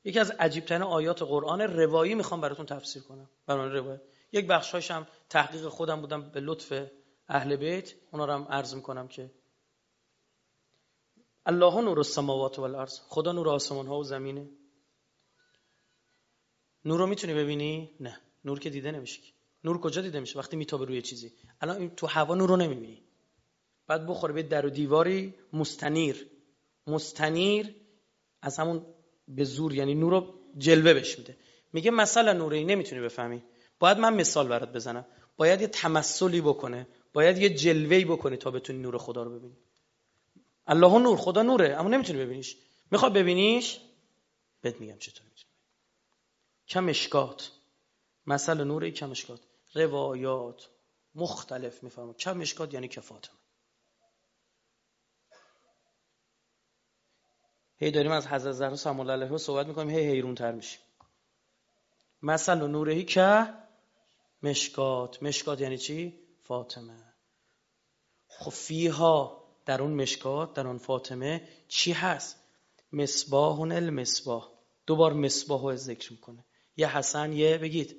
یکی از عجیبترین آیات قرآن روایی می‌خوام براتون تفسیر کنم. برای روایت. یک بخشایش هم تحقیق خودم بودم به لطف اهل بیت. اونا رو هم عرض می‌کنم که الله نور السماوات والارض. خدا نور آسمان ها و زمینه. نور رو می‌تونی ببینی؟ نه. نور که دیده نمیشه نور کجا دیده میشه؟ وقتی میتابه روی چیزی. الان تو هوا نور رو نمی‌بینی. بعد بخوره به در و دیواری مستنیر. مستنیر از همون به زور یعنی نور رو جلوه بش میده میگه مثلا نوری نمی‌تونی بفهمی. باید من مثال برات بزنم. باید یه تمثلی بکنه. باید یه جلوهی بکنه تا بتونی نور خدا رو ببینی. الله نور خدا نوره اما نمی‌تونی ببینیش. می‌خواد ببینیش؟ بهت میگم چطور می‌تونی. کمشکات. مثل نور کمشکات. روایات. مختلف می‌فهمم. کمشکات یعنی کفاتم. هی داریم از حضرت زهرا سلام الله علیها صحبت می‌کنیم هی حیرون تر میشیم. مثل نورهی که مشکات. مشکات یعنی چی؟ فاطمه. خب فیها در اون مشکات در اون فاطمه چی هست؟ مصباح المصباح. دوبار مصباح رو ذکر می‌کنه. یه حسن یه بگید.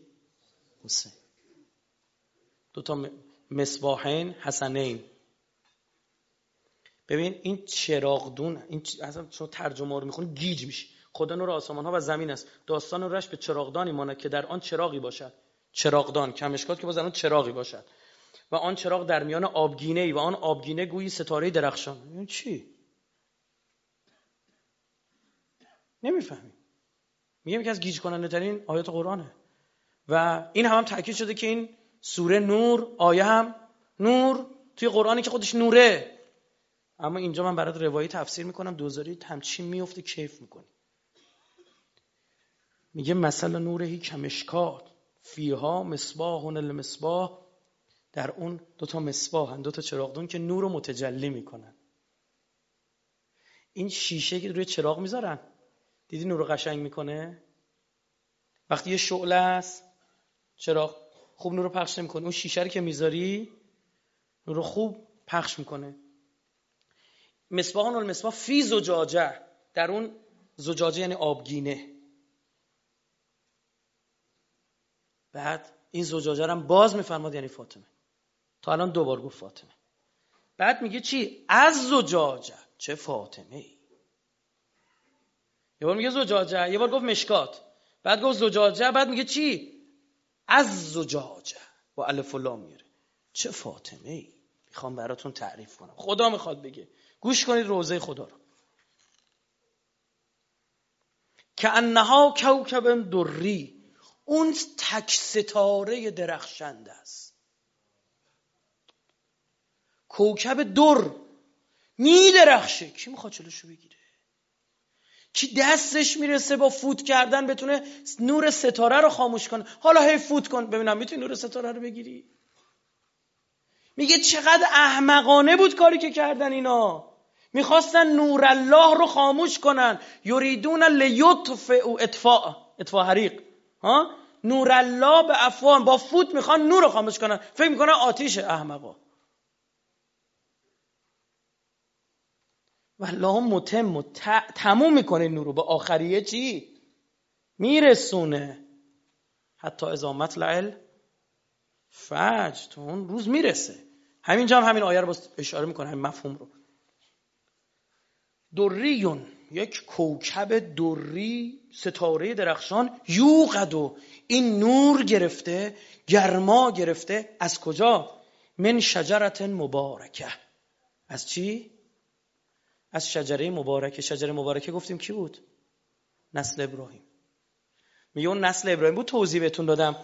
حسین. دوتا مصباحین حسنین. ببین این چراغدون این اصلا چون ترجمه رو می‌خونی گیج میشی. خدا نور آسمان ها و زمین است. داستان رش به چراغدانی ماند که در آن چراغی باشد. چراغدان کمشکات که باز آن چراغی باشد. و آن چراغ در میان آبگینه ای و آن آبگینه گویی ستاره درخشان. این چی؟ نمی‌فهمی. میگم که از گیج کننده ترین آیات قرآنه. و این هم, هم تاکید شده که این سوره نور آیه هم نور. توی قرآنی که خودش نوره. اما اینجا من برات روایی تفسیر می‌کنم دوزاری همچین میفته کیف می‌کنی. میگه مثلا نورهی کمشکات فیها مصباح المصباح در اون دوتا مصباح دو تا چراغدون که نور رو متجلی می‌کنن. این شیشه که روی چراغ می‌ذارن دیدی نور رو قشنگ می‌کنه؟ وقتی یه شعله است چراغ خوب نور رو پخش نمی‌کنه. اون شیشه رو که می‌ذاری نور رو خوب پخش می‌کنه. مصباح المصباح فی زجاجه در اون زجاجه یعنی آبگینه. بعد این زجاجه رو باز میفرماد یعنی فاطمه. تا الان دوبار گفت فاطمه. بعد میگه چی؟ از زجاجه. چه فاطمه ای یه بار میگه زجاجه یه بار گفت مشکات. بعد گفت زجاجه بعد میگه چی؟ از زجاجه. با الف و لام میاره چه فاطمه ای می‌خوام براتون تعریف کنم. خدا می‌خواد بگه. گوش کنید روزه خدا رو. که انها کوکب دری اون تک ستاره درخشنده است. کوکب در می درخشه کی می‌خواد چلوشو بگیره؟ کی دستش می‌رسه با فوت کردن بتونه نور ستاره رو خاموش کنه؟ حالا هی فوت کن. ببینم می‌تونی نور ستاره رو بگیری؟ میگه چقدر احمقانه بود کاری که کردن اینا. می‌خواستن نور الله رو خاموش کنن. یریدون لیطفئوا اطفاء. اطفاء حریق. ها؟ نور الله به افوان با فوت می‌خوان نور رو خاموش کنن. فکر می‌کنن آتیش احمقا. و الله متم و تموم می‌کنه نور رو. به آخریه چی؟ میرسونه. حتی ازا مطلع فجر تو اون روز می‌رسه. همینجا هم همین آیه رو اشاره می‌کنه همین مفهوم رو. دریون یک کوکب دری ستاره درخشان یوقد و این نور گرفته گرما گرفته. از کجا؟ من شجرت مبارکه. از چی؟ از شجره مبارکه. شجره مبارکه گفتیم کی بود؟ نسل ابراهیم. میگه اون نسل ابراهیم بود؟ توضیح بهتون دادم.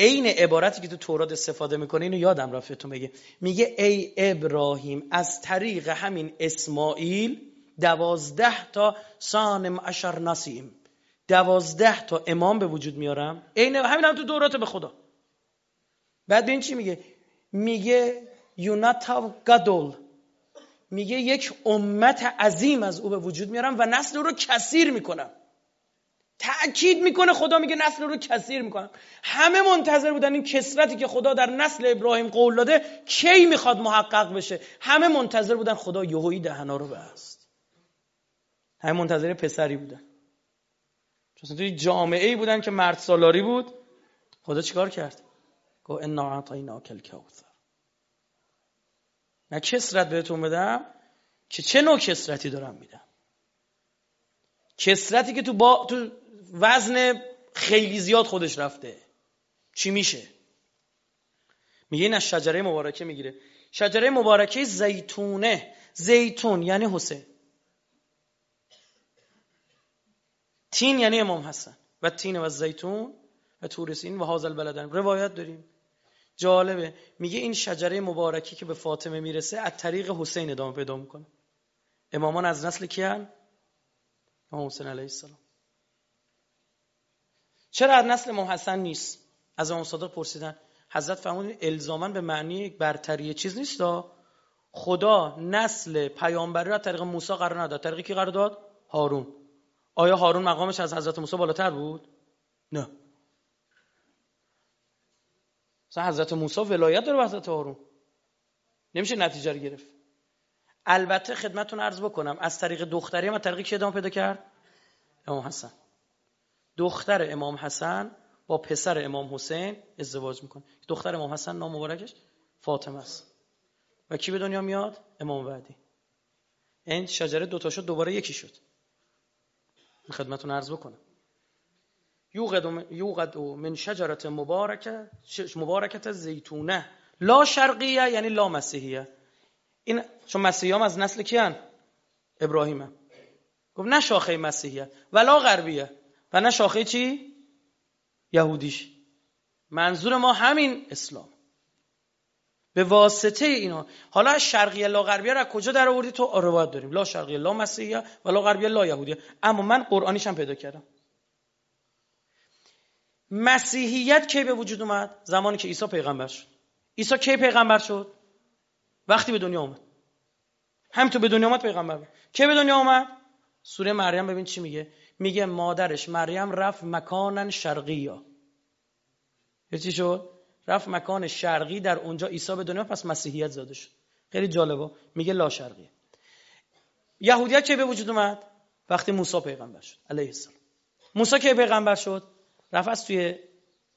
عین عبارتی که تو تورات استفاده می‌کنه اینو یادم رفتتون بگه میگه ای ابراهیم از طریق همین اسماعیل دوازده تا سانم اشر نسیم. دوازده تا امام به وجود میارم. عین همین هم تو دورات به خدا. بعد این چی میگه؟ میگه یوناتاو گدول. میگه یک امت عظیم از او به وجود میارم و نسل رو کثیر می‌کنم. تأکید می‌کنه خدا میگه نسل رو کثیر می‌کنم. همه منتظر بودن این کسرتی که خدا در نسل ابراهیم قول داده کی می‌خواد محقق بشه. همه منتظر بودن خدا یهویی دهنا رو بست. همه منتظر پسری بودن. چون توی جامعه ای بودن که مرد سالاری بود خدا چیکار کرد؟ گفت انا اعطیناک الکوثر. نه کسرت بهتون بدم که چه نوع کسرتی دارم میدم؟ کسرتی که تو با تو وزن خیلی زیاد خودش رفته. چی میشه؟ میگه این از شجره مبارکه می‌گیره. شجره مبارکه زیتونه. زیتون یعنی حسین تین یعنی امام حسن. و تین و زیتون و تورسین و حاضر بلدن روایت داریم. جالبه. میگه این شجره مبارکی که به فاطمه می‌رسه از طریق حسین ادامه پیدا می‌کنه. امامان از نسل کیان؟ امام حسین علیه السلام. چرا از نسل امام حسن نیست؟ از امام صادق پرسیدن. حضرت فرمودن الزاما به معنی برتری چیز نیست خدا نسل پیامبری را طریق موسی قرار نداد. طریق کی قرار داد؟ هارون. آیا هارون مقامش از حضرت موسی بالاتر بود؟ نه. مثلا حضرت موسی ولایت داره حضرت هارون. نمیشه نتیجه رو گرفت. البته خدمتتون عرض بکنم از طریق دختری هم طریق کی ادامه پیدا کرد؟ امام حسن. دختر امام حسن با پسر امام حسین ازدواج می‌کنه. دختر امام حسن نام مبارکش فاطمه است. و کی به دنیا میاد؟ امام بعدی این شجره دوتا شد دوباره یکی شد. خدمتتون عرض بکنم. یوقد من شجرت مبارکه مبارکت زیتونه. لا شرقیه یعنی لا مسیحیه. این چون مسیحی از نسل کیان؟ ابراهیمه. گفت نه شاخه مسیحیه. ولا غربیه. و نه شاخه چی؟ یهودیش. منظور ما همین اسلام. به واسطه اینا. حالا شرقیه لا غربیه را کجا در آوردی؟ تو روایت داریم. لا شرقیه لا مسیحیه و لا غربیه لا یهودیه. اما من قرآنیش هم پیدا کردم. مسیحیت کی به وجود اومد؟ زمانی که عیسی پیغمبر شد. عیسی کی پیغمبر شد؟ وقتی به دنیا اومد. همینطور به دنیا اومد پیغمبر. کی به دنیا اومد؟ سوره مریم. ببین چی میگه. میگه مادرش مریم رفت مکانن شرقی یا چی شد؟ رفت مکان شرقی در اونجا عیسی به دنیا پس مسیحیت زاده شد. خیلی جالبه. میگه لا شرقی. یهودیت کی به وجود اومد؟ وقتی موسی پیغمبر شد علیه السلام. موسی کی پیغمبر شد؟ رفت از توی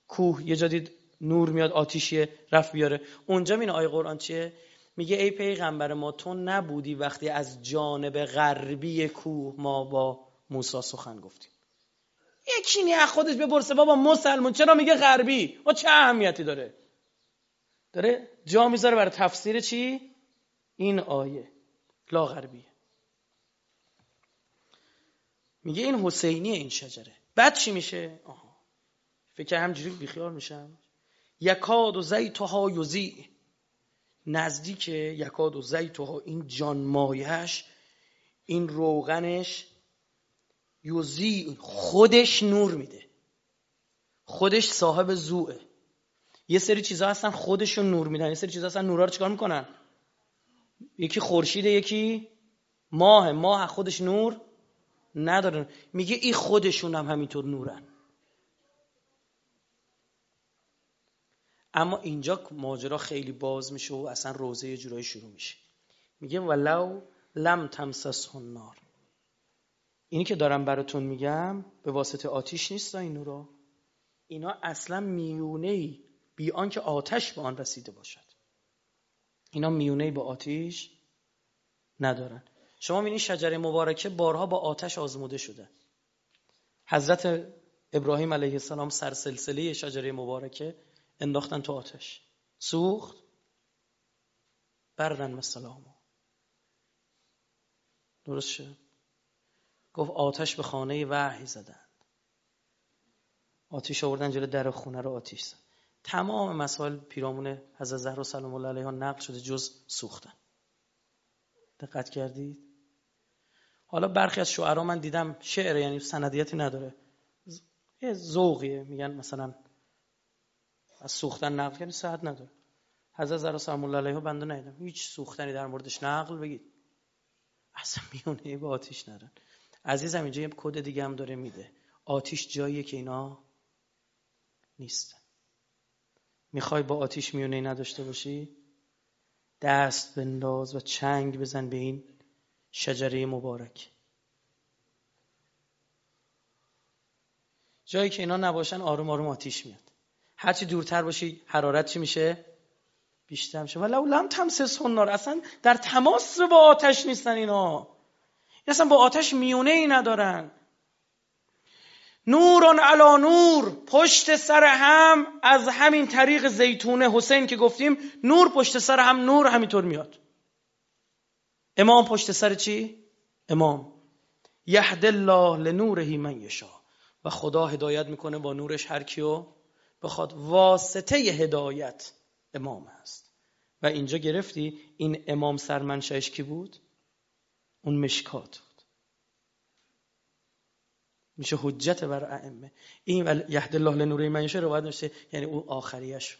کوه یه جدید نور میاد آتیشیه رفت بیاره. اونجا مین آیه قرآن چیه؟ میگه ای پیغمبر ما تو نبودی وقتی از جانب غربی کوه ما با موسی سخن گفتیم یکی نی خودش بپرسه بابا مسلمون چرا میگه غربی؟ و چه اهمیتی داره؟ داره جا می‌ذاره برای تفسیر چی؟ این آیه. لا غربیه میگه این حسینی این شجره. بعد چی میشه؟ آها. فکر همجوری بیخیال میشم. یکاد و زیتها یوزی نزدیک یکاد و زیتها این جان مایش این روغنش یوزی خودش نور میده. خودش صاحب زوه یه سری چیزا هستن خودشون نور میدن. یه سری چیزا هستن نورا رو چیکار می‌کنن؟ یکی خورشیده یکی ماه. ماه خودش نور ندارن میگه این خودشون هم همینطور نورن. اما اینجا ماجرا خیلی باز میشه و اصلا روزه یه جورایی شروع میشه. میگه ولو لم تمسس نار اینی که دارم براتون میگم به واسطه آتیش نیست این نورا اینا اصلا میونه ای بی آنکه آتش به آن رسیده باشد. اینا میونه ای با آتیش ندارن. شما می‌بینید شجره مبارکه بارها با آتش آزموده شده. حضرت ابراهیم علیه السلام سرسلسله شجره مبارکه انداختن تو آتش. سوخت. برن و سلام درست شد؟ گفت آتش به خانه وحی زدند آتیش آوردن جلو در خونه رو آتیش زد. تمام مسائل پیرامون حضرت زهرا سلام الله علیها نقل شده جز سوختن. دقت کردید؟ حالا برخی از شعرا من دیدم شعر یعنی سندیتی نداره. یه ذوقیه. میگن مثلا از سوختن نقل کنی صحت نداره. حضرت زهرا سلام الله علیها بنده ندیدم. هیچ سوختنی در موردش نقل بگید. اصلا میونه با آتیش ندارن عزیزم اینجا یه کد دیگه هم داره میده. آتیش جاییه که اینا نیستن می‌خوای با آتیش میونه نداشته باشی؟ دست بنداز و چنگ بزن به این شجره مبارک. جایی که اینا نباشن آروم آروم آتیش میاد. هرچی دورتر باشی حرارت چی میشه؟ بیشتر میشه. ولو لم تمسس اصلا در تماس با آتش نیستن اینا. اصلا با آتش میونه ای ندارن. نورون علا نور پشت سر هم از همین طریق زیتونه حسین که گفتیم نور پشت سر هم نور همینطور میاد. امام پشت سر چی؟ امام. یهد الله لنوره من یشا و خدا هدایت می‌کنه با نورش هر کیو بخواد. واسطه هدایت امام هست. و اینجا گرفتی؟ این امام سرمنشهش کی بود؟ اون مشکات میشه حجت بر ائمه. این یهد الله لنوره من رو باید نشه یعنی او آخریش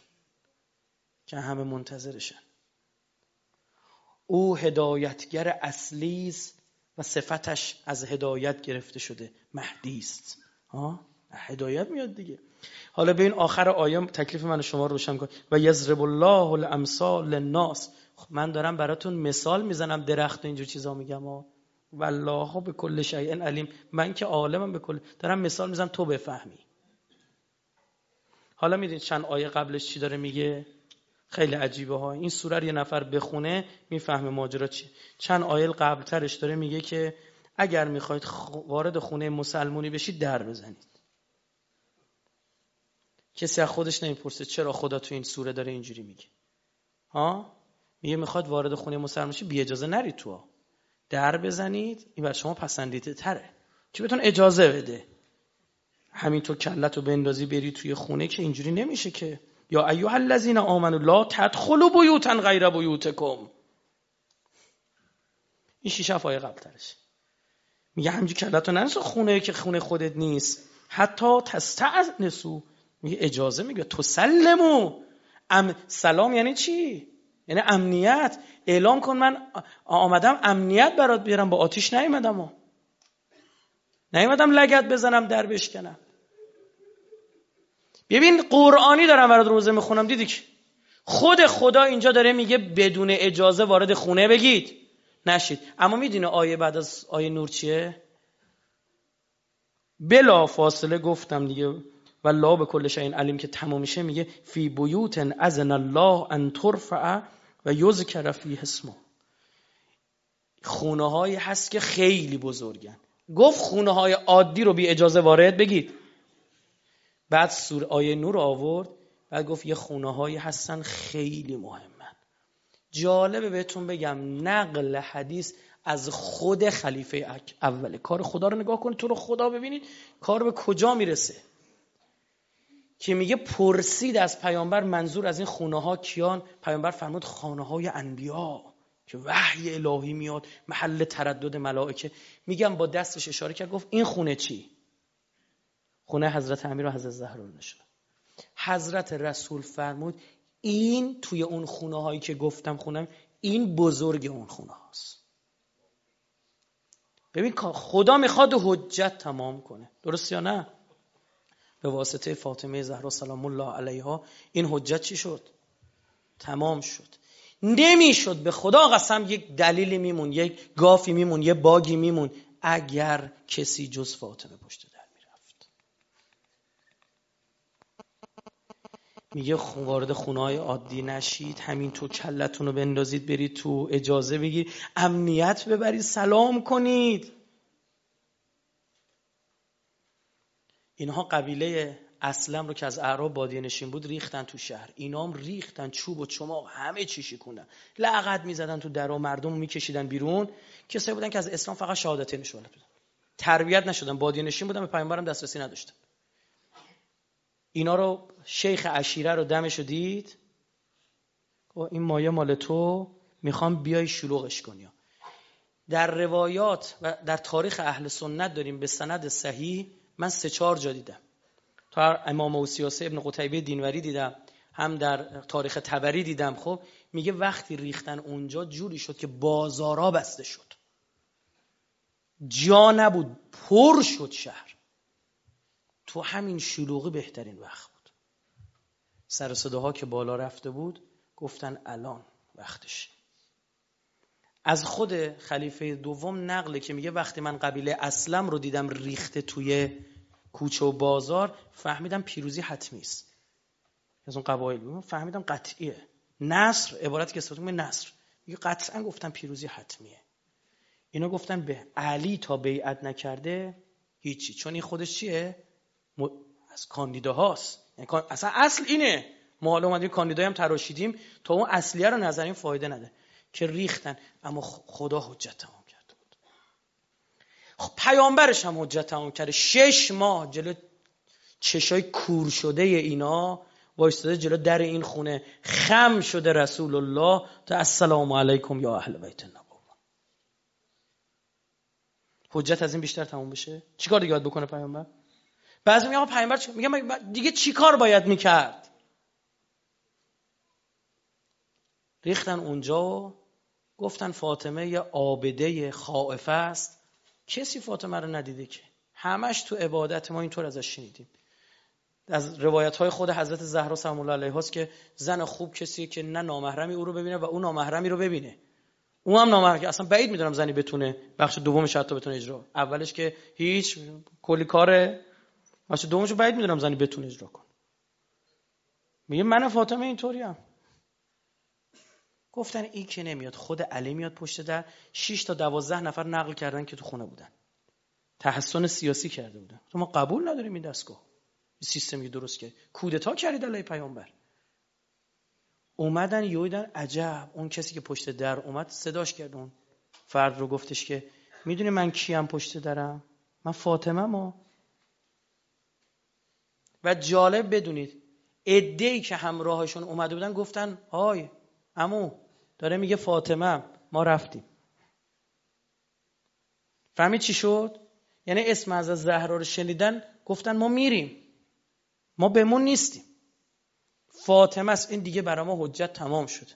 که همه منتظرشن. او هدایتگر اصلی و صفتش از هدایت گرفته شده مهدی است. ها؟ هدایت میاد دیگه. حالا به این آخر آیه تکلیف من شما روشن کن. و یضرب الله الامثال للناس. خب من دارم براتون مثال می‌زنم درخت و اینجور چیزا میگم. ها والله به کل شیء علیم. من که عالمم به کل. دارم مثال می‌زنم تو بفهمی. حالا می‌دونید چند آیه قبلش چی داره میگه؟ خیلی عجیبه ها. این سوره رو یه نفر بخونه می‌فهمه ماجرا چی چند آیه قبلترش داره میگه که اگر می‌خواید وارد خونه مسلمونی بشید در بزنید. کسی از خودش نمی‌پرسه چرا خدا تو این سوره داره اینجوری میگه. ها؟ میگه می‌خواد وارد خونه مسلمان بشید بی اجازه نرید تو در بزنید این بر شما پسندیده تره. که بهتون اجازه بده؟ همینطور کلت رو بندازی بری توی خونه که اینجوری نمیشه که. یا ایها الذین آمنوا لا تدخلوا بیوتا غیر بیوتکم. این شیش آیه قبل ترش میگه همینجوری کلت رو خونه که خونه خودت نیست. حتی تستعنسو میگه اجازه میگه. تسلمو. ام سلام یعنی چی؟ یعنی امنیت. اعلام کن من آمدم امنیت برات بیارم. با آتیش نیومدم و نیومدم لگت بزنم در بشکنم. ببین قرآنی دارم برات روزه می‌خونم. دیدی که خود خدا اینجا داره میگه بدون اجازه وارد خونه بگید. نشید. اما می‌دونه آیه بعد از آیه نور چیه؟ بلا فاصله گفتم دیگه. و الله به کل این علیم که تمام میشه میگه فی بیوت اذن الله ان ترفع و یذکر فیه اسمه. خونه های هست که خیلی بزرگن. گفت خونه های عادی رو بی اجازه وارد بگید. بعد سور آیه نور آورد بعد گفت یه خونه هایی هستن خیلی مهمن. جالبه بهتون بگم نقل حدیث از خود خلیفه اوله کار خدا رو نگاه کنید تو رو خدا ببینید کار به کجا می‌رسه؟ که میگه پرسید از پیامبر منظور از این خونه ها کیان؟ پیامبر فرمود خانه های انبیا که وحی الهی میاد محل تردد ملائکه. میگم با دستش اشاره کرد گفت این خونه چی؟ خونه حضرت امیر و حضرت زهرا نشد حضرت رسول فرمود این توی اون خونه هایی که گفتم خونم این بزرگ اون خونه هاست ببین خدا می‌خواد حجت تمام کنه. درست یا نه؟ به واسطه فاطمه زهرا سلام الله علیها این حجت چی شد؟ تمام شد. نمی‌شد به خدا قسم یک دلیلی میمون یک گافی میمون یک باگی میمون اگر کسی جز فاطمه پشت در می‌رفت. میگه وارد خونه عادی نشید همین تو کلتون رو بندازید برید تو اجازه بگیر امنیت ببرید سلام کنید. اینها قبیله اسلم رو که از اعراب بادیه نشین بود ریختن تو شهر. اینام ریختن چوب و چماق همه چی شکوندن. لعقد می‌زدن تو در و مردم میکشیدن بیرون. کسایی بودن که از اسلام فقط شهادت نشون بودن تربیت نشدن بادیه نشین بودن به پیامبرم دسترسی نداشتن. اینا رو شیخ عشیره رو دمشو دید. این مایه مال تو می‌خوام بیای شلوغش کنی در روایات و در تاریخ اهل سنت داریم به سند صحیح من سه چهار جا دیدم. تا امام و سیاسه ابن قتیبه دینوری دیدم. هم در تاریخ تبری دیدم. خب میگه وقتی ریختن اونجا جوری شد که بازارا بسته شد. جا نبود پر شد شهر. تو همین شلوغی بهترین وقت بود. سر صداها که بالا رفته بود گفتن الان وقتش از خود خلیفه دوم نقله که میگه وقتی من قبیله اسلم رو دیدم ریخته توی کوچه و بازار فهمیدم پیروزی حتمی است. از اون قبایل. فهمیدم قطعیه. نصر عبارتی که استفاده نصر. میگه قطعا گفتم پیروزی حتمیه. اینا گفتن به علی تا بیعت نکرده هیچی. چون این خودش چیه؟ از کاندیداهاست یعنی اصلا اصل اینه. ما حالا اومدیم کاندیدای هم تراشیدیم تا اون اصلیه رو نظریم فایده نده. که ریختن. اما خدا حجت تمام کرده بود. خب پیامبرش هم حجت تمام کرده. شش ماه جلو چشای کور شده اینا وایستاده جلو در این خونه. خم شده رسول الله تا السلام علیکم یا اهل بیت النبوه حجت از این بیشتر تموم بشه؟ چیکار دیگه باید بکنه پیامبر؟ بعضی میگه پیامبر میگه دیگه چیکار باید می‌کرد؟ ریختن اونجا و گفتن فاطمه یه آبده خائفه است. کسی فاطمه رو ندیده که؟ همش تو عبادت ما اینطور ازش شنیدیم. از روایت های خود حضرت زهرا سلام الله علیها که زن خوب کسی که نه نامحرمی او رو ببینه و او نامحرمی رو ببینه. او هم نامحرم اصلا بعید می‌دونم زنی بتونه بخش دومش حتی بتونه اجرا اولش که هیچ کلی کاره بخش دومش بعید می‌دونم زنی بتونه اجرا کنه. میگه من فاطمه اینطوریم گفتن این که نمیاد خود علی میاد پشت در 6 تا 12 نفر نقل کردن که تو خونه بودن. تحسن سیاسی کرده بودن. تو ما قبول نداریم این دستگاه. سیستمی درست کرد. کودتا کردید علی پیامبر. اومدن یویدن عجب. اون کسی که پشت در اومد صداش کرد. اون فرد رو گفتش که می‌دونی من کیم پشت درم؟ من فاطمه ما و جالب بدونید ادهی که همراهشون اومده بودن گفتن های امو داره میگه فاطمه ما رفتیم. فهمید چی شد؟ یعنی اسم از زهرا رو شنیدن گفتن ما میریم. ما بمون نیستیم. فاطمه است این دیگه برای ما حجت تمام شد.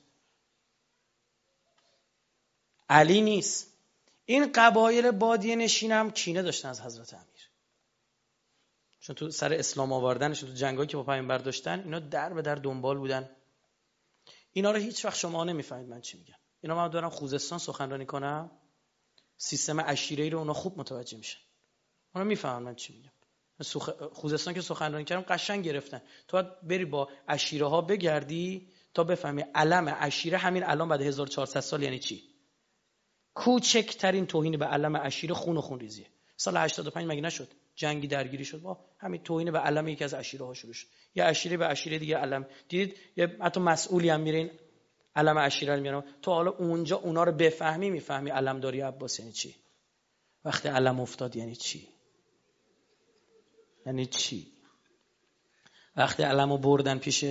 علی نیست. این قبایل بادیه نشین هم کینه داشتن از حضرت امیر. چون تو سر اسلام آوردنش تو جنگایی که با پیامبر داشتن اینا در به در دنبال بودن. اینا رو هیچ وقت شما نمی‌فهمید من چی میگم. اینا من دارم خوزستان سخنرانی کنم سیستم عشیره رو اونا خوب متوجه میشن. اونا می‌فهمن من چی میگم. خوزستان که سخنرانی کردم قشنگ گرفتن. تو باید بری با عشیره ها بگردی تا بفهمی علم عشیره همین الان بعد 1400 سال یعنی چی؟ کوچکترین توهین به علم عشیره خون و خون ریزیه سال 85 مگه نشد؟ جنگی درگیری شد. با همین توهین به علم یکی از عشیره ها شروع شد. یه عشیره به عشیره دیگه علم. دیدید؟ یه حتی مسئولی هم میرین علم عشیره رو تو حالا اونجا اونا رو بفهمی می‌فهمی علم داری عباس یعنی چی؟ وقتی علم افتاد یعنی چی؟ یعنی چی؟ وقتی علمو بردن پیش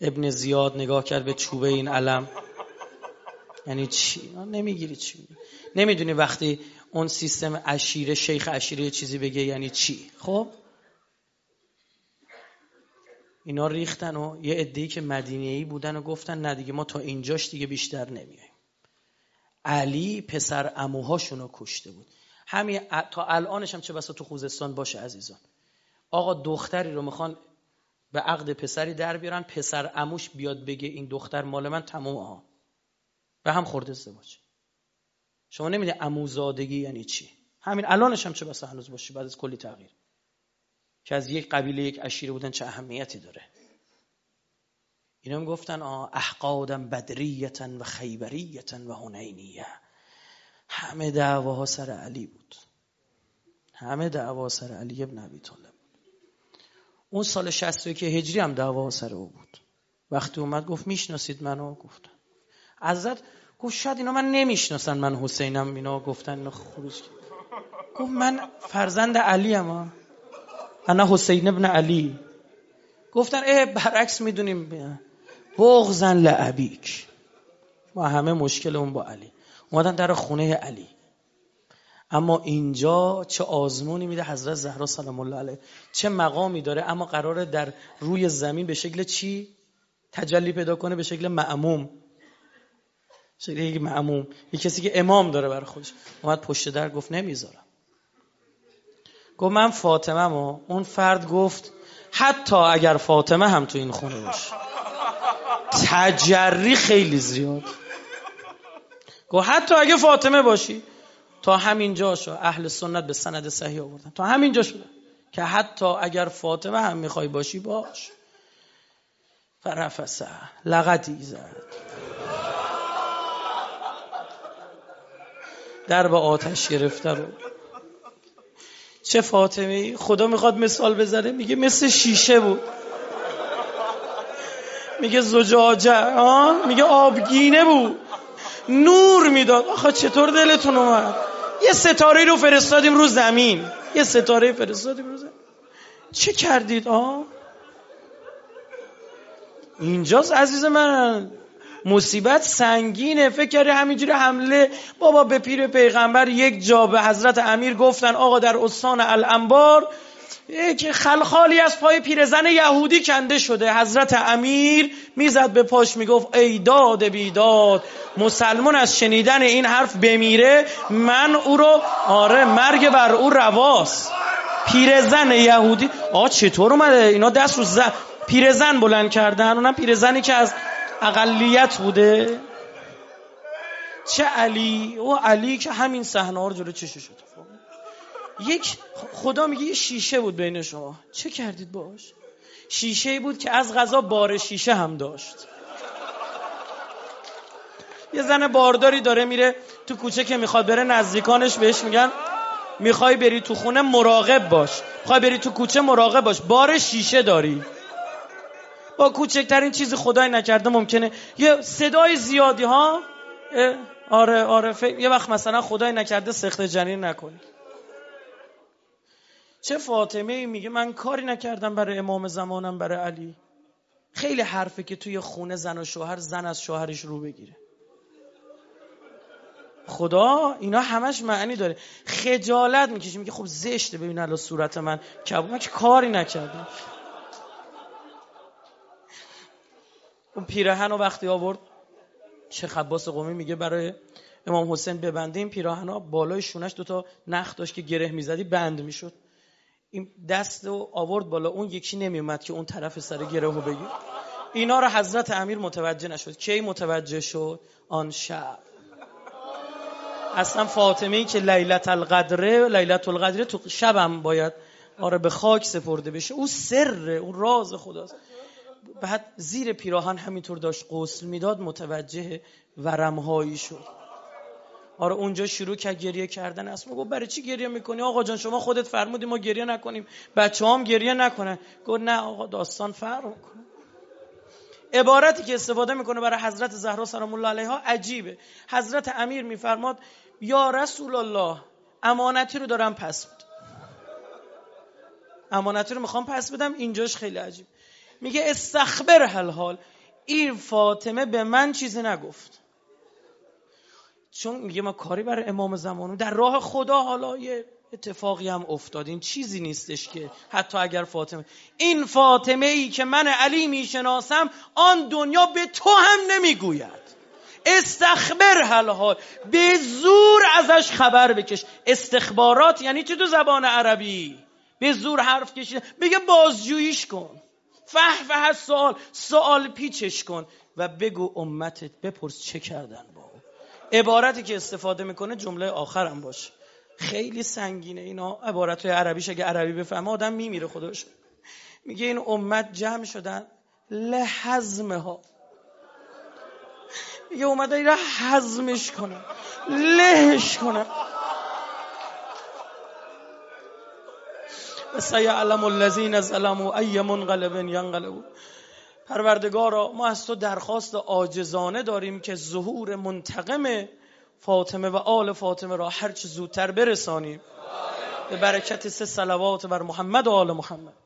ابن زیاد نگاه کرد به چوبه این علم. یعنی چی؟ نمی‌گیری چی؟ نمی‌دونی وقتی اون سیستم اشیره شیخ اشیره چیزی بگه یعنی چی؟ خب؟ اینا ریختن و یه عده‌ای که مدینه‌ای بودن و گفتن نه دیگه ما تا اینجاش دیگه بیشتر نمیایم. علی پسر اموهاشون رو کشته بود. همین تا الانش هم چه بسا تو خوزستان باشه عزیزان. آقا دختری رو می‌خوان به عقد پسری در بیارن پسر اموش بیاد بگه این دختر مال من تمام ها به هم خورده ازدواج. شما نمیده اموزادگی یعنی چی. همین الانش هم چه بسا هنوز باشه بعد از کلی تغییر. که از یک قبیله یک عشیره بودن چه اهمیتی داره. اینا هم گفتن احقادم بدریتن و خیبریتن و هنینیه همه دعواها سر علی بود. همه دعوا سر علی ابن ابی طالب اون سال 61 هجری هم دعوا سر او بود. وقتی اومد گفت می‌شناسید منو؟ گفتن عزت گفت شاید اینا من نمی‌شناسن من حسینم اینا گفتن اینا خروج گفت من فرزند علی اما انا حسین ابن علی. گفتن اه برعکس می‌دونیم. بغزن لعبیک. ما همه مشکل اون با علی. اومدن در خونه علی. اما اینجا چه آزمونی میده حضرت زهرا سلام الله علیه. چه مقامی داره. اما قراره در روی زمین به شکل چی؟ تجلی پیدا کنه به شکل معموم. یک معموم. یک کسی که امام داره برای خودش. اومد پشت در گفت نمی‌ذارم. گفت من فاطمه ما اون فرد گفت حتی اگر فاطمه هم تو این خونه باشه. تجری خیلی زیاد. گفت حتی اگه فاطمه باشی تا همین جاشو اهل سنت به سند صحیح آوردن. تا همین جا شده که حتی اگر فاطمه هم می‌خوای باشی باش. فرفسه. لغتی زد. در به آتش گرفته رو. چه فاطمه خدا می‌خواد مثال بزنه. میگه مثل شیشه بود. میگه زجاجه میگه آبگینه بود. نور می‌داد. آخه چطور دلتون اومد؟ یه ستاره رو فرستادیم رو زمین. یه ستاره فرستادیم رو زمین. چه کردید آه؟ اینجاست عزیز من. مصیبت سنگینه. فکر کردی همینجوری حمله. بابا به پیر پیغمبر یک جا به حضرت امیر گفتن آقا در استان الانبار یک خلخالی از پای پیرزن یهودی کنده شده. حضرت امیر می‌زد به پاش می‌گفت ای داد بیداد مسلمان از شنیدن این حرف بمیره. من او رو آره مرگ بر او رواست. پیرزن یهودی آ چطور اومده؟ اینا دست رو زن پیرزن بلند کردن. اونم پیرزنی که از اقلیت بوده؟ چه علی؟ او علی که همین صحنه رو جلو چشش اتفاق یک خدا میگه یه شیشه بود بین شما. چه کردید باش؟ شیشه بود که از غذا بار شیشه هم داشت. یه زن بارداری داره میره تو کوچه که می‌خواد بره نزدیکانش بهش میگن می‌خوای بری تو خونه مراقب باش. می‌خوای بری تو کوچه مراقب باش. بار شیشه داری. با کوچکترین چیز خدای نکرده ممکنه. یه صدای زیادی ها آره آره یه وقت مثلا خدای نکرده سخت جنین نکنی چه فاطمه میگه من کاری نکردم برای امام زمانم برای علی. خیلی حرفه که توی خونه زن و شوهر زن از شوهرش رو بگیره. خدا اینا همش معنی داره. خجالت می‌کشه میگه خب زشته ببین الان صورت من. کباب من که کاری نکردم. اون پیرهن رو وقتی آورد شیخ عباس قومی میگه برای امام حسین ببنده این پیراهن بالای شونش دوتا نخ داشت که گره می‌زدی بند می‌شد. این دست رو آورد بالا اون یکی نمیومد که اون طرف سر گره رو بگیر. اینا رو حضرت امیر متوجه نشد. کی متوجه شد؟ آن شب. اصلا فاطمه ای که لیلت القدره لیلت القدره تو شبم باید آره به خاک سپرده بشه. او سره اون راز خداست. بعد زیر پیراهن همینطور داشت قسل می‌داد متوجه ورمهایی شد. آره اونجا شروع کرد گریه کردن. اسما گفت برای چی گریه می‌کنی؟ آقا جان شما خودت فرمودی ما گریه نکنیم. بچه هم گریه نکنن. گفت نه آقا داستان فرق کنه عبارتی که استفاده می‌کنه برای حضرت زهرا سلام الله علیها عجیبه. حضرت امیر میفرماد یا رسول الله امانتی رو دارم پس بد امانتی رو می‌خوام پس بدم اینجاش خیلی عجیب میگه استخبر هل حال این فاطمه به من چیزی نگفت. چون میگه ما کاری برای امام زمانو در راه خدا حالا یه اتفاقی هم افتاد. این چیزی نیستش که حتی اگر فاطمه این فاطمه ای که من علی می‌شناسم آن دنیا به تو هم نمی‌گوید. استخبر هل حال به زور ازش خبر بکش. استخبارات یعنی چه تو زبان عربی؟ به زور حرف کشید میگه بازجوییش کن. فه فه سوال سوال پیچش کن و بگو امتت بپرس چه کردن با او. عبارتی که استفاده می‌کنه جمله آخرم باشه. خیلی سنگینه اینا. عبارت عربیش اگه عربی بفهمه آدم میمیره خودش. میگه این امت جمع شدن لحزمه ها میگه اومده اینا حزمش کنه. لهش کنه. سیعلم الذین ظلموا ای منقلب ینقلبون پروردگارا ما از تو درخواست عاجزانه داریم که ظهور منتقم فاطمه و آل فاطمه را هرچه زودتر برسانیم. به برکت سه صلوات بر محمد و آل محمد.